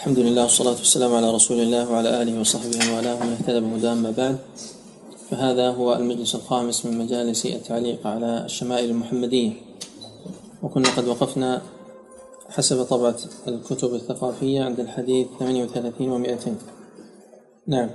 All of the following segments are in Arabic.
الحمد لله والصلاة والسلام على رسول الله وعلى آله وصحبه وآله ومن اهتدى بهداه أما بعد فهذا هو المجلس الخامس من مجالس التعليق على الشمائل المحمدية وكنا قد وقفنا حسب طبعة الكتب الثقافية عند الحديث 38 و200 نعم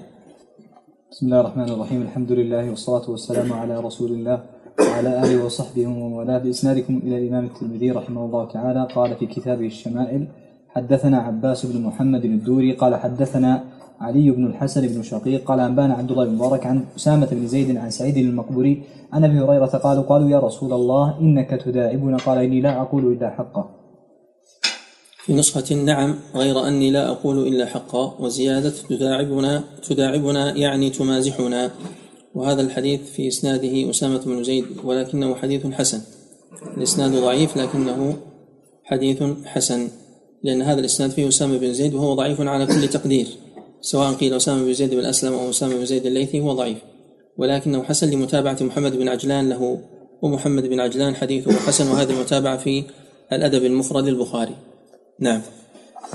بسم الله الرحمن الرحيم الحمد لله والصلاة والسلام على رسول الله وعلى آله وصحبه ومن والاه بإسنادكم إلى الإمام الترمذي رحمه الله تعالى قال في كتابه الشمائل حدثنا عباس بن محمد الدوري قال حدثنا علي بن الحسن بن شقيق قال أنبانا عبد الله بن مبارك عن أسامة بن زيد عن سعيد المقبوري عن أبي هريرة قالوا قالوا يا رسول الله إنك تداعبنا قال إني لا أقول إلا حقا. في نسخة نعم غير أني لا أقول إلا حقا وزيادة تداعبنا تداعبنا يعني تمازحنا. وهذا الحديث في إسناده أسامة بن زيد ولكنه حديث حسن. الإسناد ضعيف لكنه حديث حسن. لأن هذا الإسناد فيه أسامة بن زيد وهو ضعيف على كل تقدير سواء قيل أسامة بن زيد بن أسلم أو أسامة بن زيد الليثي هو ضعيف. ولكنه حسن لمتابعة محمد بن عجلان له ومحمد بن عجلان حديثه حسن وهذه المتابعة في الأدب المفرد البخاري نعم.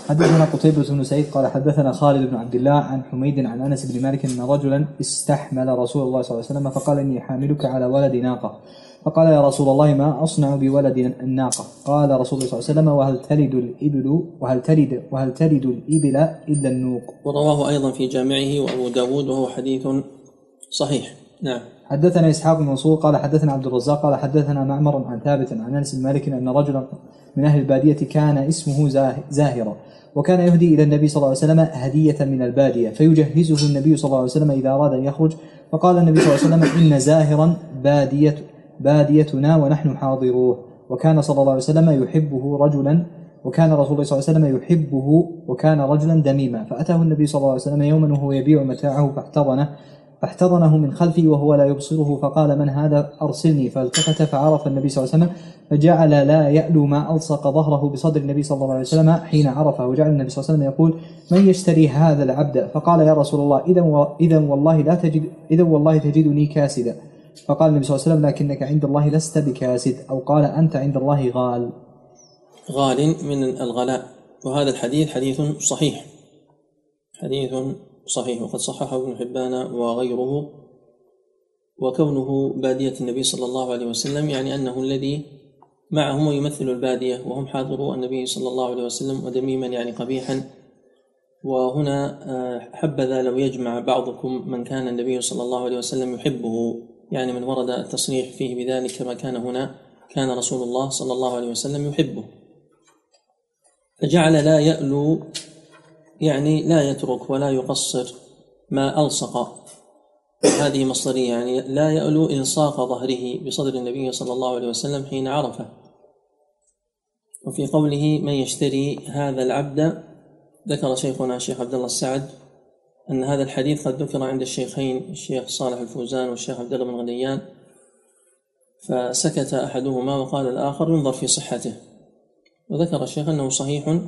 حدثنا قتيبة بن سعيد قال حدثنا خالد بن عبد الله عن حميد عن أنس بن مالك إن رجلا استحمل رسول الله صلى الله عليه وسلم فقال إني حاملك على ولد ناقة. فقال يا رسول الله ما أصنع بولد الناقة؟ قال رسول الله صلى الله عليه وسلم وهل تلد الإبل وهل تلد وهل تلد الإبل إلا النوق؟ ورواه أيضا في جامعه وأبو داود وهو حديث صحيح. نعم. حدثنا إسحاق بن منصور قال حدثنا عبد الرزاق قال حدثنا معمر عن ثابت عن أنس بن مالك أن رجلا من أهل البادية كان اسمه زاه- زاهرا وكان يهدي إلى النبي صلى الله عليه وسلم هدية من البادية فيجهزه النبي صلى الله عليه وسلم إذا أراد أن يخرج فقال النبي صلى الله عليه وسلم إن زاهرا بادية باديتنا ونحن حاضروه وكان صلى الله عليه وسلم يحبه رجلا وكان رسول الله صلى الله عليه وسلم يحبه وكان رجلا دميما. فأتاه النبي صلى الله عليه وسلم يوما وهو يبيع متاعه فاحتضنه فاحتضنه من خلفه وهو لا يبصره فقال من هذا؟ أرسلني. فالتفت فعرف النبي صلى الله عليه وسلم فجعل لا يألو ما ألصق ظهره بصدر النبي صلى الله عليه وسلم حين عرفه. وجعل النبي صلى الله عليه وسلم يقول من يشتري هذا العبد؟ فقال يا رسول الله إذا. إذا والله لا تجد إذا والله تجدني كاسدا. فقال النبي صلى الله عليه وسلم لكنك عند الله لست بكاسد. أو قال أنت عند الله غال. غال من الغلاء. وهذا الحديث حديث صحيح. حديث صحيح. وقد صححه ابن حبان وغيره. وكونه بادية النبي صلى الله عليه وسلم يعني أنه الذي معهم ويمثل البادية وهم حاضرو النبي صلى الله عليه وسلم ودميما يعني قبيحا. وهنا آه، حبذا لو يجمع بعضكم من كان النبي صلى الله عليه وسلم يحبه. يعني من ورد التصريح فيه بذلك كما كان هنا كان رسول الله صلى الله عليه وسلم يحبه. فجعل لا يألو يعني لا يترك ولا يقصر ما ألصق. هذه مصدرية يعني لا يألو إلصاق ظهره بصدر النبي صلى الله عليه وسلم حين عرفه. وفي قوله من يشتري هذا العبد؟ ذكر شيخنا الشيخ عبد الله السعد أن هذا الحديث قد ذكر عند الشيخين الشيخ صالح الفوزان والشيخ عبد الله بن غنيان فسكت أحدهما وقال الآخر ينظر في صحته. وذكر الشيخ أنه صحيح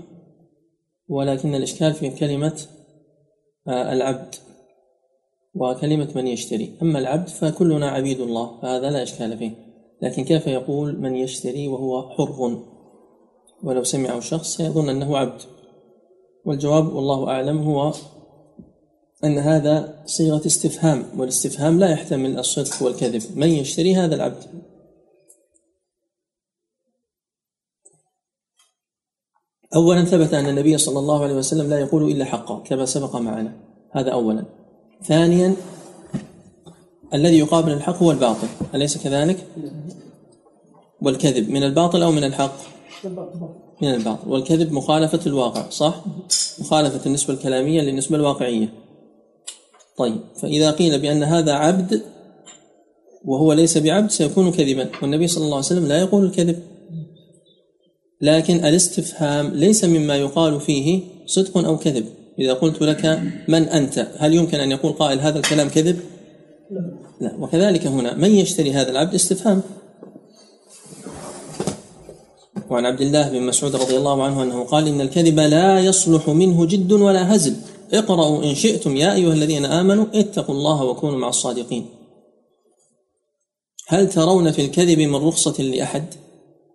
ولكن الإشكال في كلمة آه، العبد وكلمة من يشتري. أما العبد فكلنا عبيد الله فهذا لا إشكال فيه. لكن كيف يقول من يشتري وهو حر؟ ولو سمعه شخص سيظن أنه عبد. والجواب والله أعلم هو أن هذا صيغة استفهام والاستفهام لا يحتمل الصدق والكذب. من يشتري هذا العبد؟ أولا ثبت أن النبي صلى الله عليه وسلم لا يقول إلا حقا كما سبق معنا. هذا أولا. ثانيا الذي يقابل الحق هو الباطل. أليس كذلك؟ والكذب من الباطل أو من الحق؟ من الباطل. والكذب مخالفة الواقع صح؟ مخالفة النسبة الكلامية للنسبة الواقعية. طيب فإذا قيل بأن هذا عبد وهو ليس بعبد سيكون كذبا. والنبي صلى الله عليه وسلم لا يقول الكذب. لكن الاستفهام ليس مما يقال فيه صدق أو كذب. إذا قلت لك من أنت هل يمكن أن يقول قائل هذا الكلام كذب؟ لا. وكذلك هنا من يشتري هذا العبد؟ استفهام. وعن عبد الله بن مسعود رضي الله عنه أنه قال إن الكذب لا يصلح منه جد ولا هزل. اقرأوا إن شئتم يا أيها الذين آمنوا اتقوا الله وكونوا مع الصادقين. هل ترون في الكذب من رخصة لأحد؟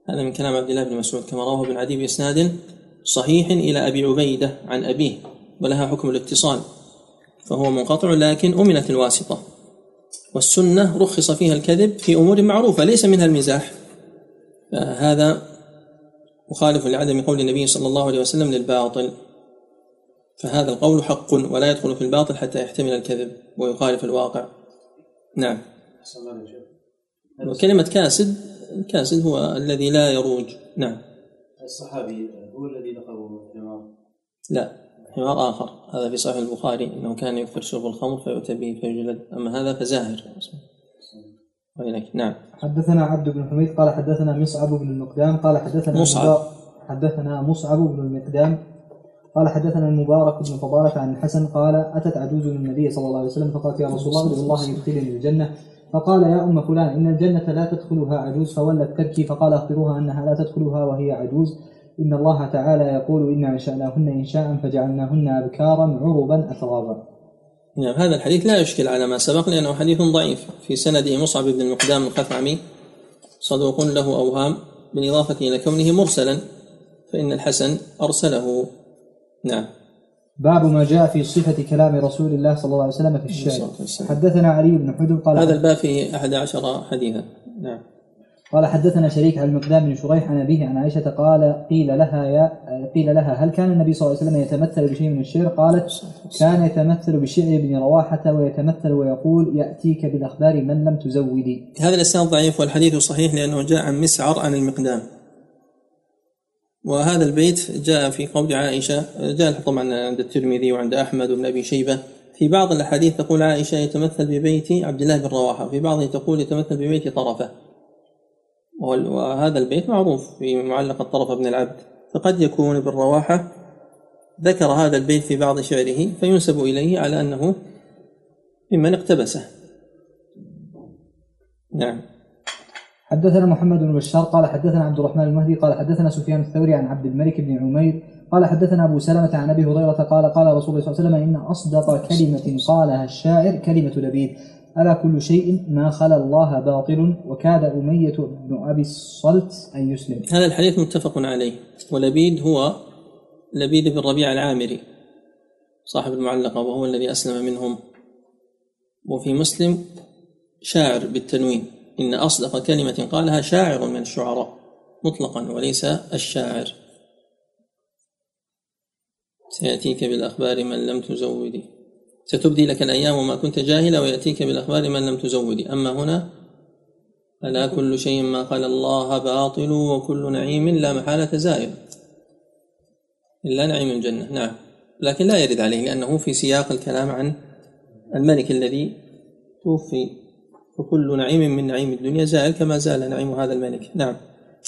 هذا من كلام عبد الله بن مسعود كما رواه ابن عدي بإسناد صحيح إلى أبي عبيدة عن أبيه ولها حكم الاتصال فهو منقطع لكن أمنت الواسطة. والسنة رخص فيها الكذب في أمور معروفة ليس منها المزاح. هذا مخالف لعدم قول النبي صلى الله عليه وسلم للباطل. فهذا القول حق ولا يدخل في الباطل حتى يحتمل الكذب ويخالف الواقع. نعم. وكلمة كاسد الكاسد هو الذي لا يروج. نعم. الصحابي هو الذي ذكره الإمام لا حمار آخر. هذا في صحيح البخاري أنه كان يكثر شرب الخمر فيؤتى به فيجلد أما هذا فزاهر. وإليك. نعم. حدثنا عبد بن حميد قال حدثنا مصعب بن المقدام قال حدثنا مصعب. حدثنا مصعب بن المقدام قال حدثنا المبارك بن فضالة عن الحسن قال أتت عجوز النبي صلى الله عليه وسلم فقالت يا رسول الله ادعو الله يدخلني الجنة. فقال يا أم فلان إن الجنة لا تدخلها عجوز فولت تبكي فقال أخبروها أنها لا تدخلها وهي عجوز. إن الله تعالى يقول إنا أنشأناهن إنشاء فجعلناهن أبكارا عربا أترابا. نعم هذا الحديث لا يشكل على ما سبق لأنه حديث ضعيف. في سنده مصعب بن المقدام الخثعمي صدوق له أوهام بالإضافة إلى كونه مرسلا فإن الحسن أرسله. نعم. باب ما جاء في صفة كلام رسول الله صلى الله عليه وسلم في الشعر. حدثنا علي بن حجر قال هذا الباب فيه أحد عشر حديثا. نعم. قال حدثنا شريك عن المقدام بن شريح عن أبيه عن عائشة قال قيل لها يا قيل لها هل كان النبي صلى الله عليه وسلم يتمثل بشيء من الشعر؟ قالت كان يتمثل بشعر بن رواحة ويتمثل ويقول يأتيك بالأخبار من لم تزودي. هذا الإسناد ضعيف والحديث صحيح لأنه جاء عن مسعر عن المقدام. وهذا البيت جاء في قول عائشة جاء طبعا عند الترمذي وعند أحمد وابن أبي شيبة. في بعض الأحاديث تقول عائشة يتمثل ببيت عبد الله بن رواحة في بعضه تقول يتمثل ببيت طرفة. وهذا البيت معروف في معلقة طرفة بن العبد. فقد يكون ابن رواحة ذكر هذا البيت في بعض شعره فينسب إليه على أنه ممن اقتبسه. نعم. حدثنا محمد بن بشار قال حدثنا عبد الرحمن المهدي قال حدثنا سفيان الثوري عن عبد الملك بن عمير قال حدثنا أبو سلمة عن أبي هريرة قال قال رسول الله صلى الله عليه وسلم إن أصدق كلمة قالها الشاعر كلمة لبيد. ألا كل شيء ما خلا الله باطل وكاد أمية بن أبي الصلت أن يسلم. هذا الحديث متفق عليه. ولبيد هو لبيد بن ربيع العامري صاحب المعلقة وهو الذي أسلم منهم. وفي مسلم شاعر بالتنوين. إن أصدق كلمة قالها شاعر من الشعراء مطلقا وليس الشاعر. سيأتيك بالأخبار من لم تزودي ستبدي لك الأيام ما كنت جاهلا ويأتيك بالأخبار من لم تزودي أما هنا ألا كل شيء ما قال الله باطل وكل نعيم لا محالة زائل. إلا نعيم الجنة. نعم. لكن لا يرد عليه لأنه في سياق الكلام عن الملك الذي توفي. وكل نعيم من نعيم الدنيا زائل كما زال نعيم هذا الملك. نعم.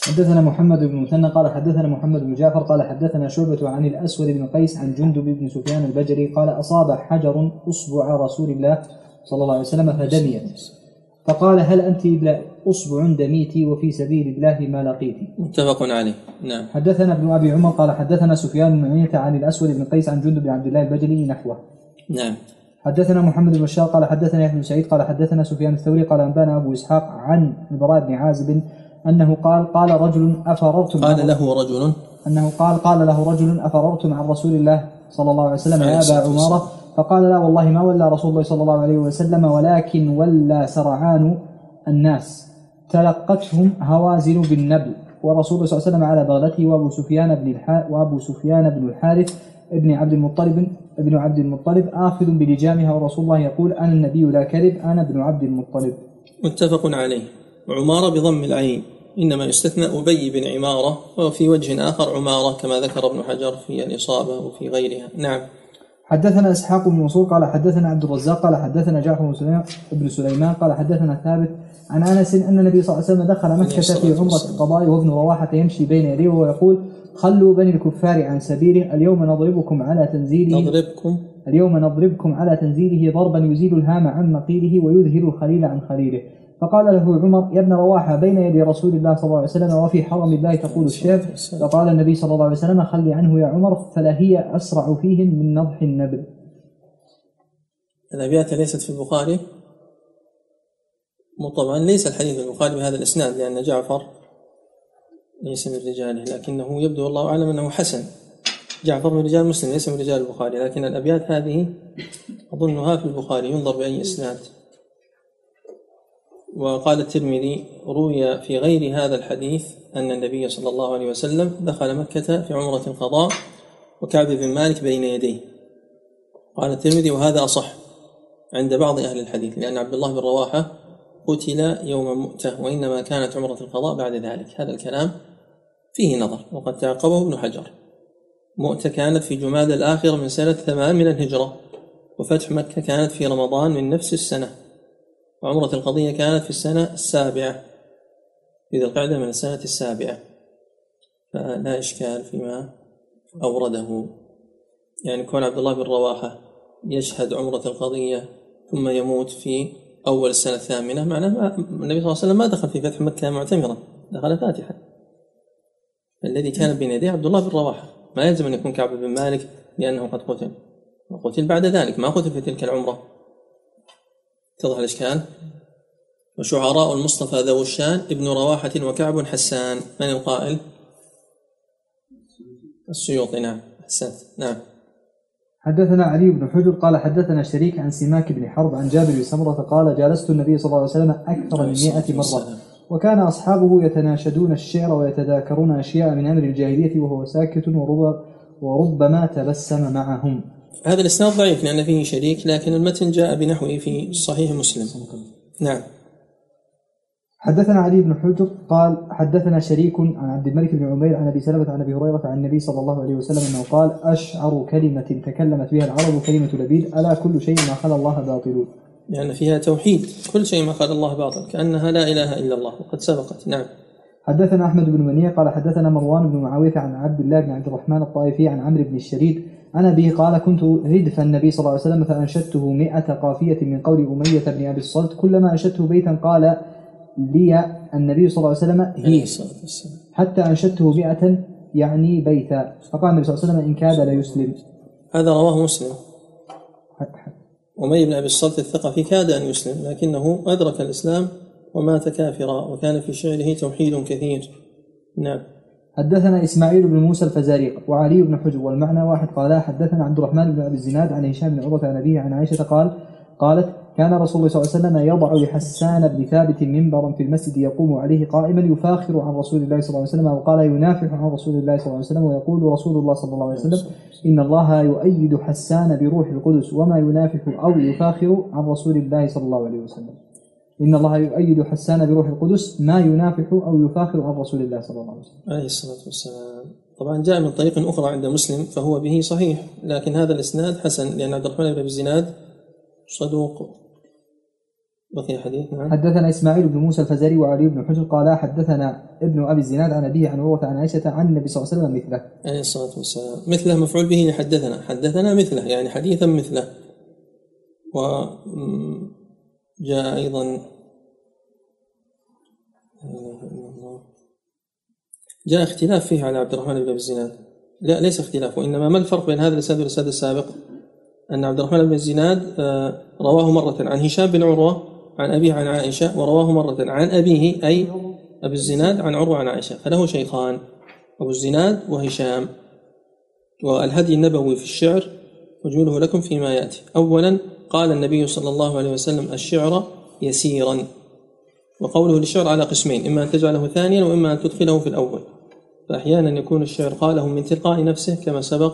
حدثنا محمد بن مثنى قال حدثنا محمد بن جعفر قال حدثنا شعبة عن الأسود بن قيس عن جندب بن سفيان البجري قال أصاب حجر أصبع رسول الله صلى الله عليه وسلم فدميت. فقال هل أنت إلا أصبع دميتي وفي سبيل الله ما لقيتي متفق عليه. نعم. حدثنا ابن أبي عمر قال حدثنا سفيان بن عن الأسود بن قيس عن جندب بن عبد الله البجلي نحوه. نعم. حدثنا محمد بن بشار قال حدثنا يحيى بن سعيد قال حدثنا سفيان الثوري قال أنبأنا أبو إسحاق عن البراء بن عازب أنه قال قال رجل أفررتم قال له رجل أنه قال قال له رجل أفررتم عن رسول الله صلى الله عليه وسلم يا والسلام. عمارة فقال لا والله ما ولى رسول الله صلى الله عليه وسلم ولكن ولى سرعان الناس تلقتهم هوازن بالنبل ورسول الله صلى الله عليه وسلم على بغلته وأبو سفيان بن. وأبو سفيان بن الحارث ابن عبد المطلب ابن عبد المطلب آخذ بلجامها ورسول الله يقول أنا النبي لا كذب أنا ابن عبد المطلب. متفق عليه. وعمارة بضم العين. إنما يستثنى أبي بن عمارة وفي وجه آخر عمارة كما ذكر ابن حجر في الإصابة وفي غيرها. نعم. حدثنا إسحاق بن منصور قال حدثنا عبد الرزاق قال حدثنا جعفر بن سليمان بن سليمان قال حدثنا ثابت عن أنس إن النبي صلى الله عليه وسلم دخل مكة في عمرة القضاء وابن رواحة يمشي بين يديه ويقول خلوا بني الكفار عن سبيله. اليوم نضربكم على تنزيله نضربكم. اليوم نضربكم على تنزيله ضربا يزيل الهام عن مقيله ويذهل الخليل عن خليله. فقال له عمر يا ابن رواحة بين يدي رسول الله صلى الله عليه وسلم وفي حرم الله تقول الشعر فقال النبي صلى الله عليه وسلم خل عنه يا عمر فلا هي أسرع فيهم من نضح النبل. الأبيات ليست في البخاري؟ طبعا ليس الحديث البخاري بهذا الإسناد لأن جعفر ليس من رجاله لكنه يبدو والله أعلم أنه حسن. جعفر من رجال مسلم ليس من رجال البخاري لكن الأبيات هذه أظنها في البخاري ينظر بأي إسناد. وقال الترمذي روي في غير هذا الحديث أن النبي صلى الله عليه وسلم دخل مكة في عمرة القضاء وكعب بن مالك بين يديه. قال الترمذي وهذا أصح عند بعض أهل الحديث لأن عبد الله بن رواحة قتل يوم مؤتة وإنما كانت عمرة القضاء بعد ذلك. هذا الكلام فيه نظر وقد تعقبه ابن حجر. مؤتة كانت في جماد الآخرة من سنة ثمان من الهجرة وفتح مكة كانت في رمضان من نفس السنة وعمرة القضية كانت في السنة السابعة في ذي القعدة من السنة السابعة. فلا إشكال فيما أورده. يعني كون عبد الله بن رواحة يشهد عمرة القضية ثم يموت في أول السنة الثامنة معناه النبي صلى الله عليه وسلم ما دخل في فتح مكة معتمرا دخل فاتحا الذي كان بين يديه عبد الله بن رواحة. ما يلزم أن يكون كعب بن مالك لأنه قد قتل. وقتل بعد ذلك ما قتل في تلك العمرة. اتضح الإشكال. وشعراء المصطفى ذو الشان ابن رواحة وكعب حسان. من القائل؟ السيوطي نعم. أحسنت نعم. حدثنا علي بن حجر قال حدثنا شريك عن سماك بن حرب عن جابر بن سمرة قال جالست النبي صلى الله عليه وسلم أكثر من مئة مرة. وكان أصحابه يتناشدون الشعر ويتذاكرون أشياء من أمر الجاهلية وهو ساكت ورب وربما تبسم معهم. هذا الإسناد ضعيف لأن فيه شريك لكن المتن جاء بنحوه في صحيح مسلم. نعم. حدثنا علي بن حجر قال حدثنا شريك عن عبد الملك بن عمير عن أبي سلمة عن أبي هريرة عن النبي صلى الله عليه وسلم أنه قال أشعر كلمة تكلمت بها العرب كلمة لبيد ألا كل شيء ما خلا الله باطل؟ لأن فيها توحيد كل شيء ما قال الله باطل كأنها لا إله إلا الله وقد سبقت. نعم. حدثنا أحمد بن منيع قال حدثنا مروان بن معاوية عن عبد الله بن عبد الرحمن الطائفي عن عمرو بن الشريد عن أبيه قال كنت ردف النبي صلى الله عليه وسلم فأنشدته مئة قافية من قول أمية بن أبي الصلت كلما أنشدته بيتا قال لي النبي صلى الله عليه وسلم هي حتى أنشدته مئة يعني بيتا. فقال النبي صلى الله عليه وسلم إن كاد ليسلم هذا رواه مسلم. أمي بن أبي الصلت الثقفي كاد أن يسلم لكنه أدرك الإسلام ومات كافرا وكان في شعره توحيد كثير. نعم. حدثنا إسماعيل بن موسى الفزاري وعلي بن حجر والمعنى واحد. قال حدثنا عبد الرحمن بن أبي الزناد عن هشام بن عروة عن أبيه عن عائشة قال قالت كان رسول الله صلى الله عليه وسلم يضع لحسان بن ثابت منبرا في المسجد يقوم عليه قائما يفاخر عن رسول الله صلى الله عليه وسلم أو قال ينافح عن رسول الله صلى الله عليه وسلم ويقول رسول الله صلى الله عليه وسلم إن الله يؤيد حسان بروح القدس وما ينافح أو يفاخر عن رسول الله صلى الله عليه وسلم. إن الله يؤيد حسان بروح القدس ما ينافح أو يفاخر عن رسول الله صلى الله عليه وسلم. عليه الصلاة والسلام. طبعا جاء من طريق أخرى عند مسلم فهو به صحيح لكن هذا الإسناد حسن لأن عبد الرحمن بن الزناد صدوق. بقي حديث نعم حدثنا إسماعيل بن موسى الفزاري وعلي بن حجر قال حدثنا ابن أبي الزناد عن أبيه عن عروة عن عائشة عن النبي صلى الله عليه وسلم مثله. عليه الصلاة والسلام مثله مفعول به لحدثنا حدثنا مثله يعني حديثا مثله. و جاء أيضا جاء اختلاف فيه على عبد الرحمن بن أبي الزناد لا ليس اختلاف وإنما ما الفرق بين هذا الاسناد والاسناد السابق؟ أن عبد الرحمن بن الزناد آه، رواه مرة عن هشام بن عروة عن أبيه عن عائشة ورواه مرة. عن أبيه أي ابي الزناد عن عروة عن عائشة. فله شيخان أبو الزناد وهشام. والهدي النبوي في الشعر وجوله لكم فيما يأتي. اولا قال النبي صلى الله عليه وسلم الشعر يسيرا وقوله للشعر على قسمين إما أن تجعله ثانيا وإما أن تدخله في الأول. فأحيانا يكون الشعر قاله من تلقاء نفسه كما سبق.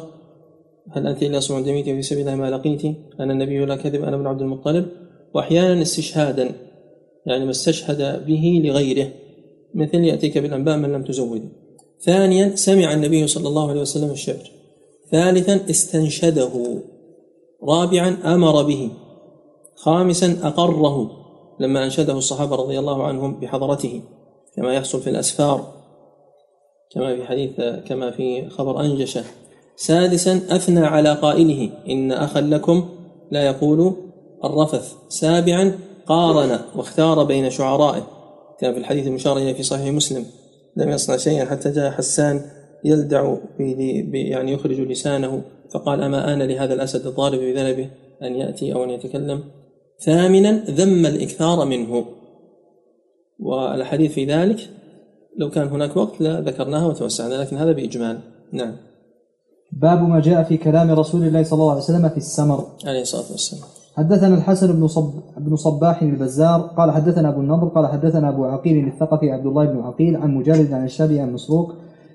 هل أنت إلا صمع دميت في سبيل الله ما لقيت؟ أنا النبي لا كذب أنا ابن عبد المطلب. وأحيانا استشهادا يعني ما استشهد به لغيره مثل يأتيك بالأنباء من لم تزود ثانيا سمع النبي صلى الله عليه وسلم الشعر. ثالثا استنشده. رابعا أمر به. خامسا أقره لما أنشده الصحابة رضي الله عنهم بحضرته كما يحصل في الأسفار كما في حديث كما في خبر أنجشة. سادسا أثنى على قائله إن أخا لكم لا يقول الرفث سابعا قارن واختار بين شعرائه. كان في الحديث المشار إليه في صحيح مسلم. لم يصنع شيئا حتى جاء حسان يلدع يعني يخرج لسانه فقال أما آن لهذا الأسد الضارب بذنبه أن يأتي أو أن يتكلم؟ ثامنا ذم الإكثار منه. والحديث في ذلك لو كان هناك وقت لذكرناها وتوسعنا لكن هذا بإجمال. نعم. باب ما جاء في كلام رسول الله صلى الله عليه وسلم في السمر. عليه الصلاة والسلام. حدثنا الحسن بن صب بن صباح البزار قال حدثنا أبو النضر قال حدثنا أبو عقيل الثقفي عبد الله بن عقيل عن مجالد عن الشافعي عن مسروق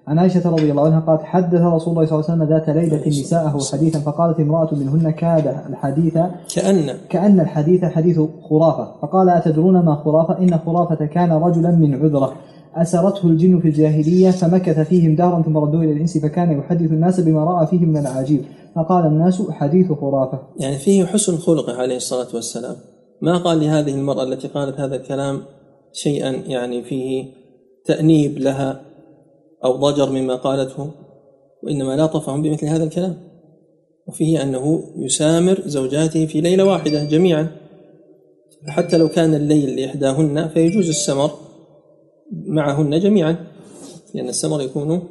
عن عائشة رضي الله عنها قالت حدث رسول الله صلى الله عليه وسلم ذات ليلة نساءه حديثا فقالت امرأة منهن كاد الحديث كأن. كأن الحديث حديث خرافة. فقال أتدرون ما خرافة؟ إن خرافة كان رجلا من عذرة. أسرته الجن في الجاهلية فمكث فيهم دارا ثم ردوه إلى الإنس فكان يحدث الناس بما رأى فيه من العجيب. فقال الناس حديث خرافة. يعني فيه حسن خلقه عليه الصلاة والسلام. ما قال لهذه المرأة التي قالت هذا الكلام شيئا يعني فيه تأنيب لها أو ضجر مما قالته؟ وإنما لاطفهم بمثل هذا الكلام. وفيه أنه يسامر زوجاته في ليلة واحدة جميعا. حتى لو كان الليل لإحداهن فيجوز السمر معهن جميعا لأن السمر يكون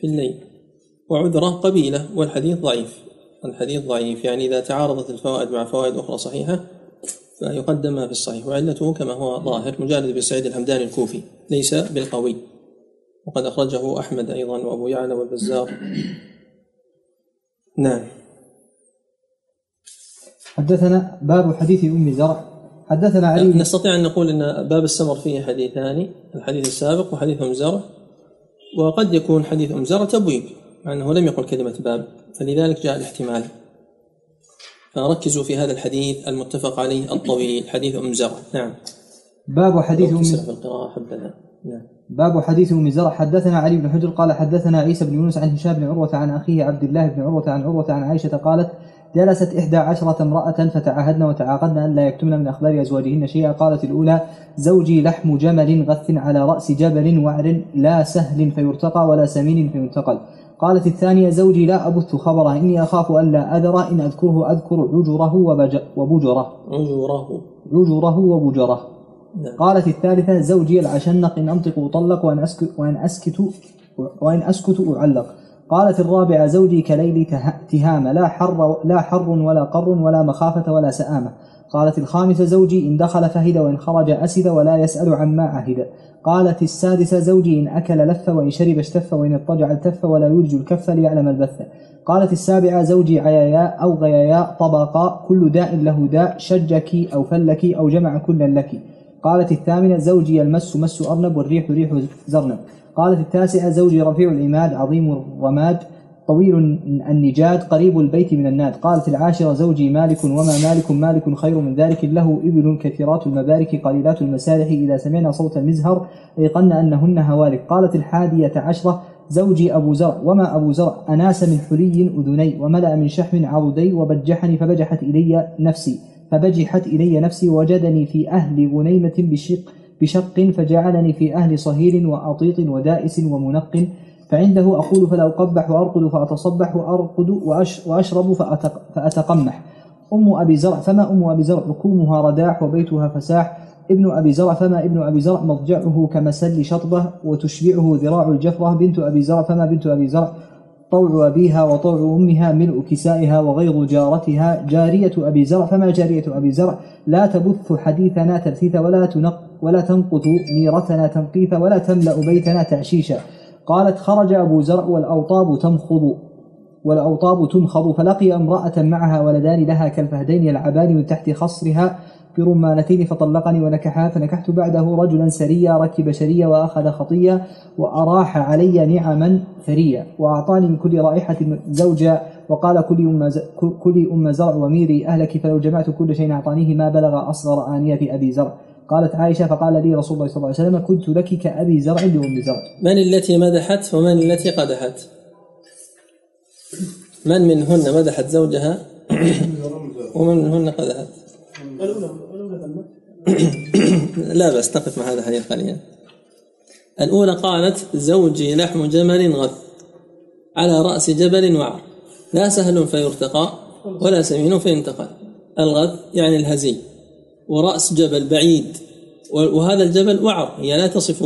في الليل. وعذرة قبيلة والحديث ضعيف. الحديث ضعيف يعني إذا تعارضت الفوائد مع فوائد أخرى صحيحة فيقدم ما في الصحيح. وعلته كما هو ظاهر مجالد بن سعيد الحمداني الكوفي ليس بالقوي. وقد أخرجه أحمد أيضا وأبو يعلى والبزار. نعم. حدثنا باب حديث أم زرع. حدثنا علي نستطيع أن نقول أن باب السمر فيه حديثان الحديث السابق وحديث أم زرع وقد يكون حديث أم زرع تبويب مع أنه لم يقل كلمة باب فلذلك جاء الاحتمال. فركزوا في هذا الحديث المتفق عليه الطويل حديث أم زرع. نعم. باب حديث أم في القراءة نعم. باب حديث أم زرع. حدثنا علي بن حجر قال حدثنا عيسى بن يونس عن هشام بن عروة عن أخيه عبد الله بن عروة عن عروة عن عائشة قالت جلست إحدى عشرة امرأة فتعاهدن وتعاقدن أن لا يكتمن من أخبار أزواجهن شيئا. قالت الأولى زوجي لحم جمل غث على رأس جبل وعر لا سهل فيرتقى ولا سمين فينتقل. قالت الثانية زوجي لا أبث خبره إني أخاف ألا أذر إن أذكره أذكر عجره وبج- وبجره. عجوره عجره وبجره. نعم. قالت الثالثة زوجي العشنق إن أنطق أطلق وإن أسكت وإن أسكت وإن أسكت أعلق. قالت الرابعة زوجي كليل ته- تهامة لا حر لا حر ولا قر ولا مخافة ولا سآمة. قالت الخامسة زوجي إن دخل فهد وإن خرج أسد ولا يسأل عما عهد. قالت السادسة زوجي إن أكل لف وإن شرب اشتف وإن اضطجع التف ولا يولج الكف ليعلم البث. قالت السابعة زوجي عيايا أو غيايا طبقا كل داء له داء شجك أو فلك أو جمع كلا لك. قالت الثامنة زوجي المس مس أرنب والريح ريح زرنب. قالت التاسعة زوجي رفيع الإماد عظيم الرماد طويل النجاد قريب البيت من الناد. قالت العاشرة زوجي مالك وما مالك مالك خير من ذلك. له إبل كثيرات المبارك قليلات المسارح. إذا سمعنا صوت المزهر أيقن أنهن هوالك. قالت الحادية عشرة زوجي أبو زرع وما أبو زرع أناس من حلي أذني وملأ من شحم عضدي وبجحني فبجحت إلي نفسي فبجحت إلي نفسي وجدني في أهل غنيمة بشق بشق فجعلني في أهل صهيل وأطيط ودائس ومنق فعنده أقول فلا أقبح وأرقد فأتصبح وأرقد وأش وأشرب فأتق فأتقمح. أم أبي زرع فما أم أبي زرع؟ ركومها رداح وبيتها فساح. ابن أبي زرع فما ابن أبي زرع؟ مضجعه كمسل شطبة وتشبعه ذراع الجفرة. بنت أبي زرع فما بنت أبي زرع؟ طوع أبيها وطوع أمها ملء كسائها وغيظ جارتها. جارية أبي زرع فما جارية أبي زرع؟ لا تبث حديثنا تبثيث ولا تنق. ولا تنقط ميرتنا تنقيث ولا تملأ بيتنا تعشيشا قالت خرج أبو زرع والأوطاب تمخض والأوطاب تمخض فلقي امرأة معها ولدان لها كالفهدين يلعبان من تحت خصرها برمانتين فطلقني ونكحها فنكحت بعده رجلا سريا ركب شريا وأخذ خطيا وأراح علي نعما ثريا وأعطاني من كل رائحة زوجا وقال كلي أم. كلي أم زرع وميري أهلك فلو جمعت كل شيء أعطانيه ما بلغ أصغر آنية أبي زرع قالت عائشة فقال لي رسول الله صلى الله عليه وسلم كنت لك كأبي زرع لأم زرع. من التي مدحت ومن التي قدحت؟ من منهن مدحت زوجها؟ ومن منهن قدحت؟ لا بس تقف مع هذا الحديث قليلا. الأولى قالت زوجي لحم جمل غث على رأس جبل وعر. لا سهل فيرتقى ولا سمين فينتقل. الغث يعني الهزيل. ورأس جبل بعيد. وهذا الجبل وعر. هي لا تصف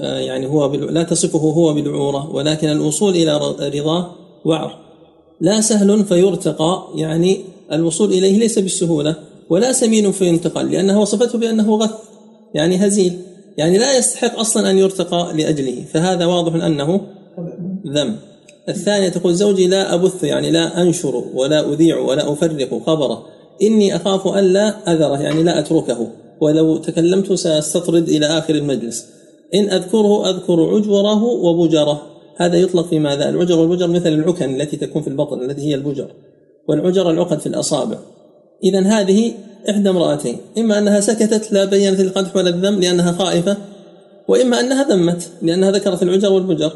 يعني هو لا تصفه هو بالعورة ولكن الوصول إلى رضاه وعر. لا سهل فيرتقى يعني الوصول إليه ليس بالسهولة ولا سمين فينتقل لأنها وصفته بأنه غث يعني هزيل. يعني لا يستحق أصلا أن يرتقى لأجله. فهذا واضح أنه ذم الثانية تقول زوجي لا أبث يعني لا أنشر ولا أذيع ولا أفرق خبره. إني أخاف ألا أذره يعني لا أتركه. ولو تكلمت سأستطرد إلى آخر المجلس. إن أذكره أذكر عجوره وبجره. هذا يطلق في ماذا؟ العجر والبجر مثل العكن التي تكون في البطن التي هي البجر. والعجر العقد في الأصابع. إذا هذه إحدى امرأتين. إما أنها سكتت لا بينت القدح ولا الذم لأنها خائفة وإما أنها ذمت لأنها ذكرت العجر والبجر.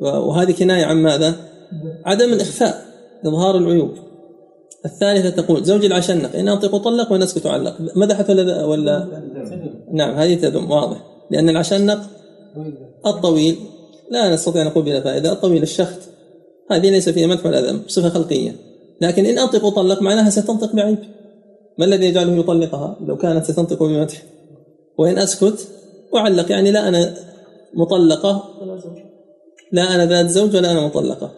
وهذه كناية عن ماذا؟ عدم الإخفاء إظهار العيوب. الثالثة تقول زوجي العشنق إن أنطق طلق وإن أسكت علق مدحت ولا ولا؟ نعم هذه تدم واضح. لأن العشنق الطويل لا نستطيع أن نقول بلا فائدة الطويل الشخت. هذه ليس فيها مدح ولا ذم صفة خلقية. لكن إن أنطق طلق معناها ستنطق بعيب. ما الذي يجعله يطلقها؟ لو كانت ستنطق بمدح. وإن أسكت أعلق يعني لا أنا مطلقة لا أنا ذات زوج ولا أنا مطلقة.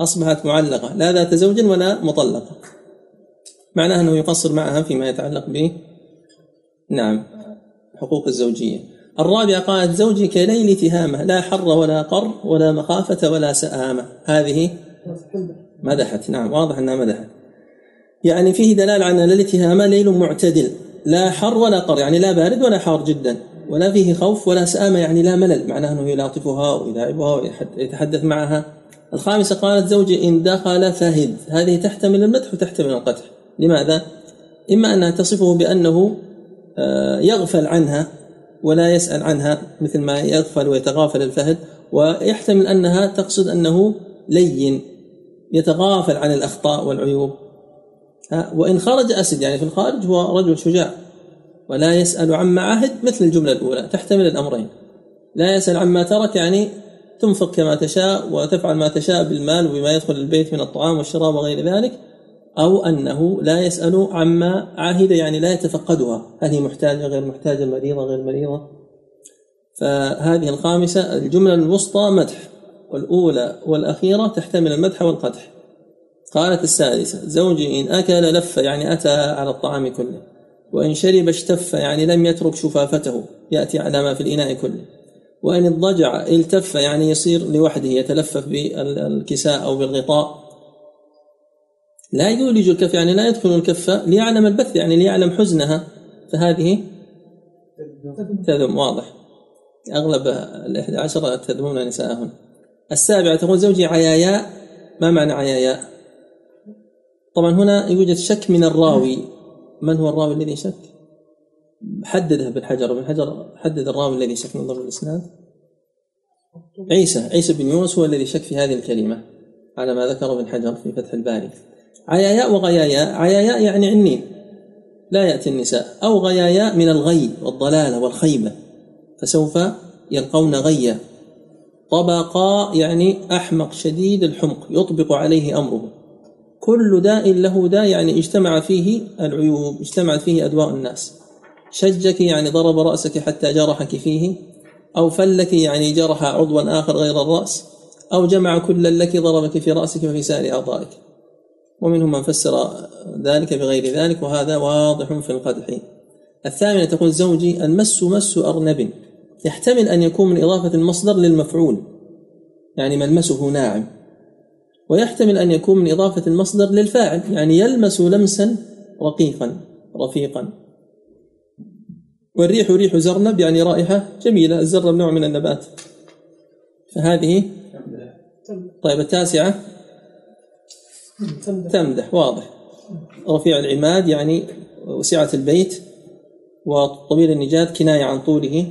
أصبحت معلقة لا ذات زوج ولا مطلقة. معناه أنه يقصر معها فيما يتعلق ب نعم حقوق الزوجية. الرابعة قالت زوجي كليل تهامة لا حر ولا قر ولا مخافة ولا سآمة. هذه مدحت نعم واضح أنها مدحت. يعني فيه دلالة على أن الالتهام ليل معتدل لا حر ولا قر يعني لا بارد ولا حار جدا ولا فيه خوف ولا سآمة يعني لا ملل. معناه أنه يلاطفها ويلاعبها ويتحدث معها. الخامسة قالت زوجي إن دخل فهد. هذه تحتمل المدح وتحتمل القدح. لماذا؟ إما أنها تصفه بأنه آه، يغفل عنها ولا يسأل عنها مثل ما يغفل ويتغافل الفهد ويحتمل أنها تقصد أنه لين يتغافل عن الأخطاء والعيوب. وإن خرج أسد يعني في الخارج هو رجل شجاع ولا يسأل عما عهد مثل الجملة الأولى. تحتمل الأمرين. لا يسأل عما ترك يعني تنفق كما تشاء وتفعل ما تشاء بالمال وبما يدخل البيت من الطعام والشراب وغير ذلك أو أنه لا يسأل عما عهد يعني لا يتفقدها. هل هي محتاجة غير محتاجة مريضة غير مريضة؟ فهذه الخامسة الجملة الوسطى مدح والأولى والأخيرة تحتمل المدح والقدح. قالت السادسة زوجي إن أكل لف يعني أتى على الطعام كله وإن شرب اشتف يعني لم يترك شفافته يأتي على ما في الإناء كله. وإن اضطجع التف يعني يصير لوحده يتلفف بالكساء أو بالغطاء. لا يولج الكف يعني لا يدخل الكفة ليعلم البث يعني ليعلم حزنها. فهذه تذم واضح. أغلب الإحدى عشر تذمون نساءهن. السابعة تقول زوجي عياياء ما معنى عياياء طبعا هنا يوجد شك من الراوي. من هو الراوي الذي شك حدده بالحجر ابن حجر حدد الراوي الذي شك ضمن الإسناد. عيسى عيسى بن يونس هو الذي شك في هذه الكلمة على ما ذكر ابن حجر في فتح الباري. عياياء وغياياء عياياء يعني عنين لا يأتي النساء. أو غياياء من الغي والضلاله والخيبة. فسوف يلقون غيا. طبقا يعني أحمق شديد الحمق يطبق عليه أمره. كل داء له داء يعني اجتمع فيه العيوب اجتمعت فيه أدواء الناس. شجك يعني ضرب رأسك حتى جرحك فيه أو فلك يعني جرح عضوا آخر غير الرأس أو جمع كلا لك ضربك في رأسك وفي سائر أعضائك. ومنهم من فسر ذلك بغير ذلك وهذا واضح في القدح. الثامنة تقول زوجي المس مس أرنب. يحتمل أن يكون من إضافة المصدر للمفعول يعني ملمسه ناعم. ويحتمل أن يكون من إضافة المصدر للفاعل يعني يلمس لمسا رقيقا رفيقا. والريح ريح زرنب يعني رائحة جميلة الزرنب نوع من النبات. فهذه طيب التاسعة. تمدح. واضح. رفيع العماد يعني وسعة البيت وطويل النجاد كناية عن طوله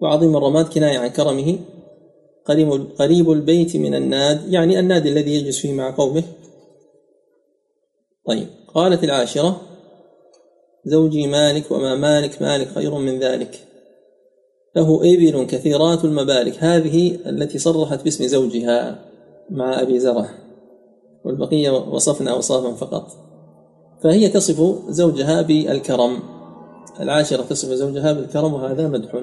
وعظيم الرماد كناية عن كرمه. قريب قريب البيت من الناد يعني النادي الذي يجلس فيه مع قومه. طيب قالت العاشرة. زوجي مالك وما مالك مالك خير من ذلك. له إبل كثيرات المبارك هذه التي صرحت باسم زوجها مع أبي زرع. والبقية وصفنا أوصافا فقط. فهي تصف زوجها بالكرم. العاشرة تصف زوجها بالكرم وهذا مدح.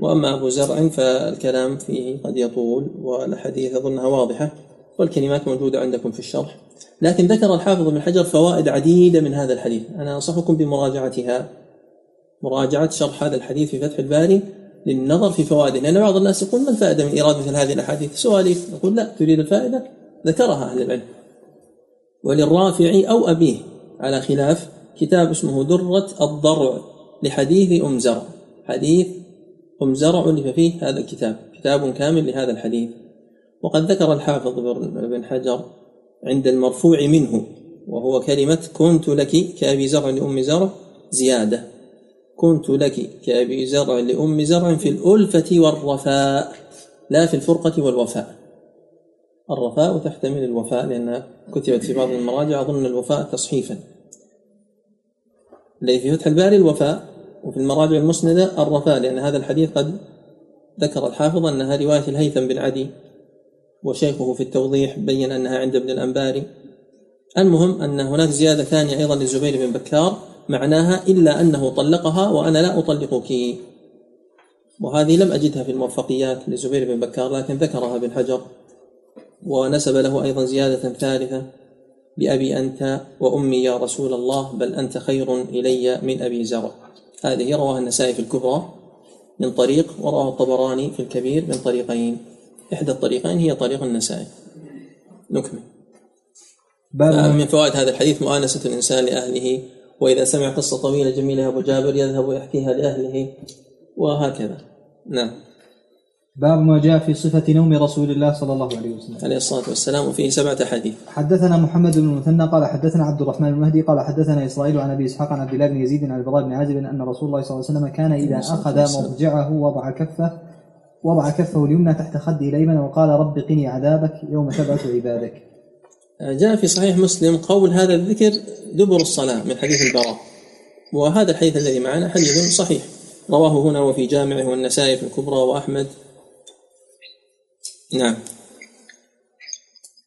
وأما أبو زرع فالكلام فيه قد يطول والأحاديث أظنها واضحة. والكلمات موجودة عندكم في الشرح. لكن ذكر الحافظ بن حجر فوائد عديدة من هذا الحديث. أنا أنصحكم بمراجعتها. مراجعة شرح هذا الحديث في فتح الباري للنظر في فوائده. لأن بعض الناس يقول ما الفائدة من إيراد مثل هذه الأحاديث؟ سواليف نقول لا تريد الفائدة؟ ذكرها أهل العلم. وللرافع أو أبيه. على خلاف كتاب اسمه درة الضرع لحديث أم زرع. حديث أم زرع ألف فيه هذا الكتاب. كتاب كامل لهذا الحديث. وقد ذكر الحافظ بن حجر عند المرفوع منه وهو كلمة كنت لك كأبي زرع لأم زرع زيادة. كنت لك كأبي زرع لأم زرع في الألفة والرفاء لا في الفرقة والوفاء. الرفاء تحتمل الوفاء لأنها كتبت في بعض المراجع أظن الوفاء تصحيفا. الذي في فتح الباري الوفاء وفي المراجع المسندة الرفاء لأن هذا الحديث قد ذكر الحافظ أنها رواية الهيثم بن عدي وشيخه في التوضيح بين أنها عند ابن الأنباري. المهم أن هناك زيادة ثانية أيضا للزبير بن بكار معناها إلا أنه طلقها وأنا لا أطلقك. وهذه لم أجدها في الموفقيات لزبير بن بكار لكن ذكرها ابن حجر. ونسب له أيضا زيادة ثالثة. بأبي أنت وأمي يا رسول الله بل أنت خير إلي من أبي زرع. هذه رواها النسائي في الكبرى من طريق ورواه الطبراني في الكبير من طريقين. إحدى الطريقين هي طريق النسائي نكمل. من فوائد هذا الحديث مؤانسة الإنسان لأهله وإذا سمع قصة طويلة جميلة أبو جابر يذهب ويحكيها لأهله وهكذا. نعم. باب ما جاء في صفة نوم رسول الله صلى الله عليه وسلم. عليه الصلاة والسلام وفيه سبعة حديث حدثنا محمد بن المثنى قال حدثنا عبد الرحمن المهدي قال حدثنا إسرائيل عن أبي إسحاق عن عبد الله بن يزيد عن البراء بن عازب أن رسول الله صلى الله عليه وسلم كان إذا أخذ مضجعه وضع كفه وضع كفه اليمنى تحت خده الأيمن وقال رب قني عذابك يوم تبعث عبادك. جاء في صحيح مسلم قول هذا الذكر دبر الصلاة من حديث البراء. وهذا الحديث الذي معنا حديث صحيح. رواه هنا وفي جامعه والنسائي في الكبرى وأحمد. نعم.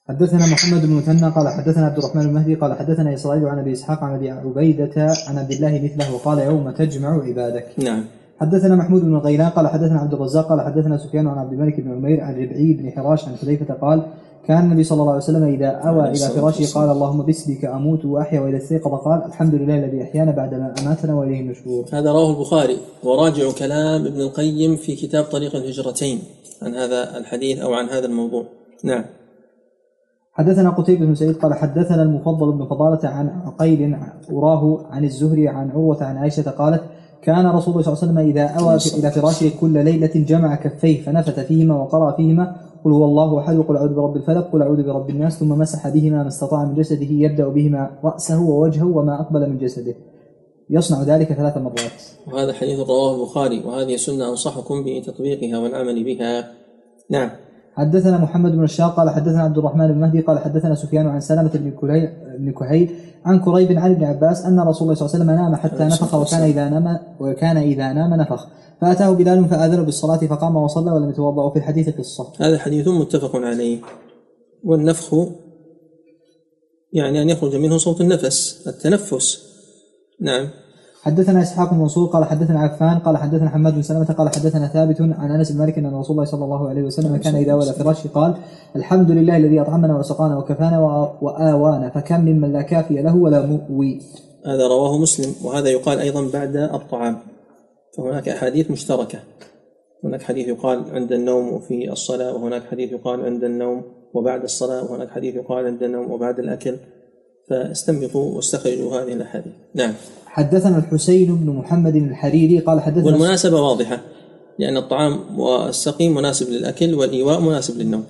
حدثنا محمد بن مثنى قال حدثنا عبد الرحمن المهدي قال حدثنا إسرائيل عن أبي إسحاق عن أبي عبيدة عن عبد الله مثله وقال يوم تجمع عبادك. نعم. حدثنا محمود بن غيلان قال حدثنا عبد الرزاق قال حدثنا سفيان عن عبد الملك بن عمير عن ربعي بن حراش عن حذيفة قال كان النبي صلى الله عليه وسلم إذا أوى إلى فراشه قال اللهم باسمك أموت وأحيا واذا استيقظ قال الحمد لله الذي أحيانا بعدما أماتنا وإليه النشور. هذا رواه البخاري وراجع كلام ابن القيم في كتاب طريق الهجرتين عن هذا الحديث أو عن هذا الموضوع. نعم. حدثنا قتيبة بن سعيد قال حدثنا المفضل بن فضالة عن عقيل أراه عن الزهري عن عروة عن عائشة قالت كان رسول الله صلى الله عليه وسلم إذا أوى إلى فراشه كل ليلة جمع كفيه فنفث فيهما وقرأ فيهما قل هو الله أحد وقل أعوذ برب الفلق قل أعوذ برب الناس ثم مسح بهما ما استطاع من جسده يبدأ بهما رأسه ووجهه وما أقبل من جسده. يصنع ذلك ثلاث مرات. وهذا حديث رواه البخاري وهذه سنة أنصحكم بتطبيقها والعمل بها. نعم. حدثنا محمد بن الشاق قال حدثنا عبد الرحمن بن مهدي قال حدثنا سفيان عن سلمة بن كهيل كهيل عن كريب عن ابن عباس أن رسول الله صلى الله عليه وسلم نام حتى نفخ وكان إذا نام وكان إذا نام نفخ. فأتاه بلال فآذن بالصلاة فقام وصلى ولم يتوضأ وفي الحديث قصة. هذا حديث متفق عليه. والنفخ يعني أن يخرج منه صوت النفس التنفس. نعم. حدثنا إسحاق بن منصور قال حدثنا عفان قال حدثنا حماد بن سلمة قال حدثنا ثابت عن أنس بن مالك أن رسول الله صلى الله عليه وسلم كان إذا ولى فراشه قال الحمد لله الذي أطعمنا وسقانا وكفانا وآوانا فكم ممن لا كافي له ولا مؤوي. هذا رواه مسلم وهذا يقال أيضا بعد الطعام. فهناك أحاديث مشتركة. هناك حديث يقال عند النوم وفي الصلاة وهناك حديث يقال عند النوم وبعد الصلاة وهناك حديث يقال عند النوم وبعد الأكل. فاستنبطوا واستخرجوا هذه الأحاديث. نعم. حدثنا الحسين بن محمد الحريري قال حدثنا والمناسبة واضحة لأن الطعام والسقيم مناسب للأكل والإيواء مناسب للنوم.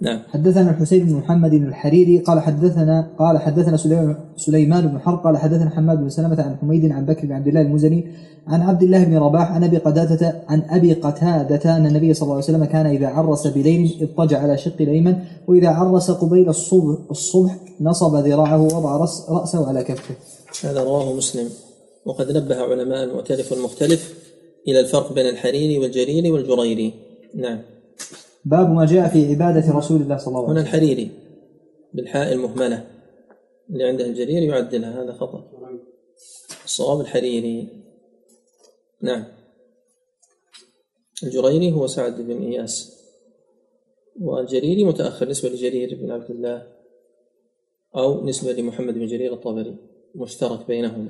نعم. حدثنا الحسين بن محمد الحريري قال حدثنا قال حدثنا سليمان بن حرب قال حدثنا حماد بن سلمة عن حميد عن بكر بن عبد الله المزني عن عبد الله بن رباح عن أبي قتادة عن أبي قتادة أن النبي صلى الله عليه وسلم كان إذا عرس بليل اضطجع على شق الأيمن وإذا عرس قبيل الصبح, الصبح نصب ذراعه ووضع رأس رأسه على كفه. هذا رواه مسلم وقد نبه علماء المؤتلف والمختلف إلى الفرق بين الحريري والجريري والجريري. نعم. باب ما جاء في عبادة رسول الله صلى الله عليه وسلم. هنا الحريري بالحاء المهملة اللي عنده الجرير يعدلها هذا خطأ. الصواب الحريري نعم الجريري هو سعد بن إياس والجريري متأخر نسبة لجرير بن عبد الله أو نسبة لمحمد بن جرير الطبري مشترك بينهما.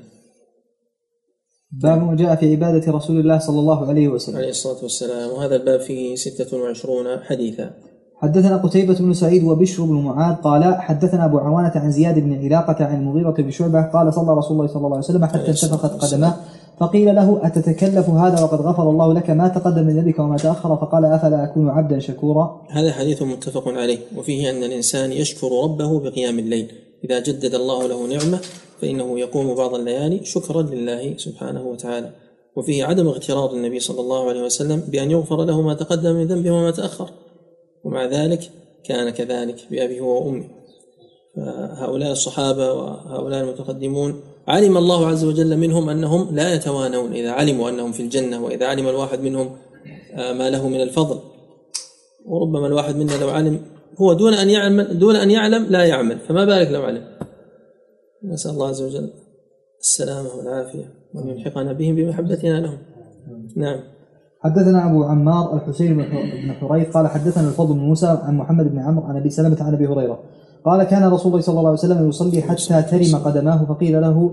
باب ما جاء في عبادة رسول الله صلى الله عليه وسلم. عليه الصلاة والسلام. وهذا الباب فيه ستة وعشرون حديثا. حدثنا قتيبة بن سعيد وبشر بن معاذ قال حدثنا أبو عوانة عن زياد بن علاقة عن المغيرة بن شعبة قال صلى رسول الله صلى الله عليه وسلم حتى انتفخت. قدماه. فقيل له أتتكلف هذا وقد غفر الله لك ما تقدم من ذنبك وما تأخر؟ فقال أفلا أكون عبدا شكورا؟ هذا حديث متفق عليه وفيه أن الإنسان يشكر ربه بقيام الليل. إذا جدد الله له نعمة فإنه يقوم بعض الليالي شكرا لله سبحانه وتعالى. وفيه عدم اغترار النبي صلى الله عليه وسلم بأن يغفر له ما تقدم من ذنبه وما تأخر. ومع ذلك كان كذلك بأبيه وأمه. فهؤلاء الصحابة وهؤلاء المتقدمون علم الله عز وجل منهم أنهم لا يتوانون إذا علموا أنهم في الجنة وإذا علم الواحد منهم آه، ما له من الفضل. وربما الواحد منا لو علم هو دون أن يعمل دون أن يعلم لا يعمل فما بالك لو علم؟ نسأل الله عز وجل السلامة والعافية وأن يلحقنا بهم بمحبتنا لهم. نعم. حدثنا أبو عمار الحسين بن حريث قال حدثنا الفضل بن موسى عن محمد بن عمرو عن أبي سلمة عن أبي هريرة. قال كان رسول الله صلى الله عليه وسلم يصلي حتى ترم قدماه فقيل له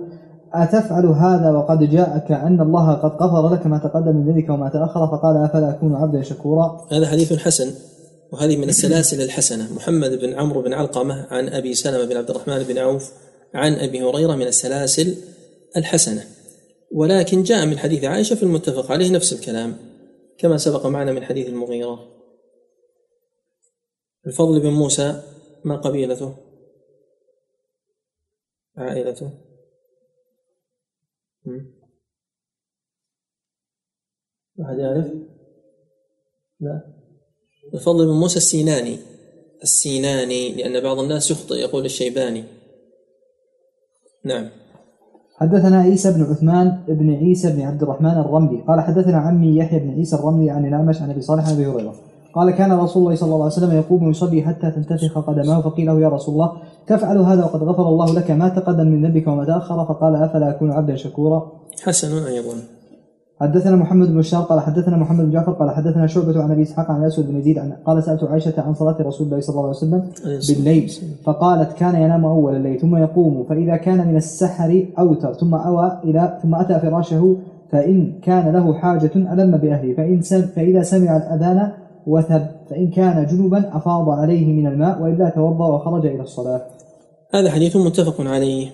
أتفعل هذا وقد جاءك أن الله قد غفر لك ما تقدم من ذنبك وما تأخر؟ فقال أفلا أكون عبدا شكورا؟ هذا حديث حسن وهذه من السلاسل الحسنة. محمد بن عمرو بن علقمة عن أبي سلمة بن عبد الرحمن بن عوف عن أبي هريرة من السلاسل الحسنة. ولكن جاء من حديث عائشة في المتفق عليه نفس الكلام كما سبق معنا من حديث المغيرة. الفضل بن موسى ما قبيلته؟ عائلته؟ أحد يعرف؟ لا. الفضل بن موسى السيناني. السيناني لأن بعض الناس يخطئ يقول الشيباني. نعم. حدثنا عيسى بن عثمان بن عيسى بن عبد الرحمن الرملي. قال حدثنا عمي يحيى بن عيسى الرملي عن الأعمش عن أبي صالح عن أبي هريرة. قال كان رسول الله صلى الله عليه وسلم يقوم يصلي حتى تنتفخ قدماه فقيل له يا رسول الله تفعل هذا وقد غفر الله لك ما تقدم من ذنبك وما تأخر؟ فقال أفلا أكون عبدا شكورا؟ حسن أيضا. حدثنا محمد بن بشار قال حدثنا محمد بن جعفر قال حدثنا شعبة عن أبي إسحاق عن الاسود بن يزيد قال سألت عائشة عن صلاة رسول الله صلى الله عليه وسلم بالليل. فقالت كان ينام أول الليل ثم يقوم فإذا كان من السحر أوتر ثم أوى إلى ثم أتى فراشه فإن كان له حاجة ألم بأهله فإن سم فإذا سمع الأذان وثب فإن كان جنبا أفاض عليه من الماء وإلا توضأ وخرج إلى الصلاة. هذا حديث متفق عليه.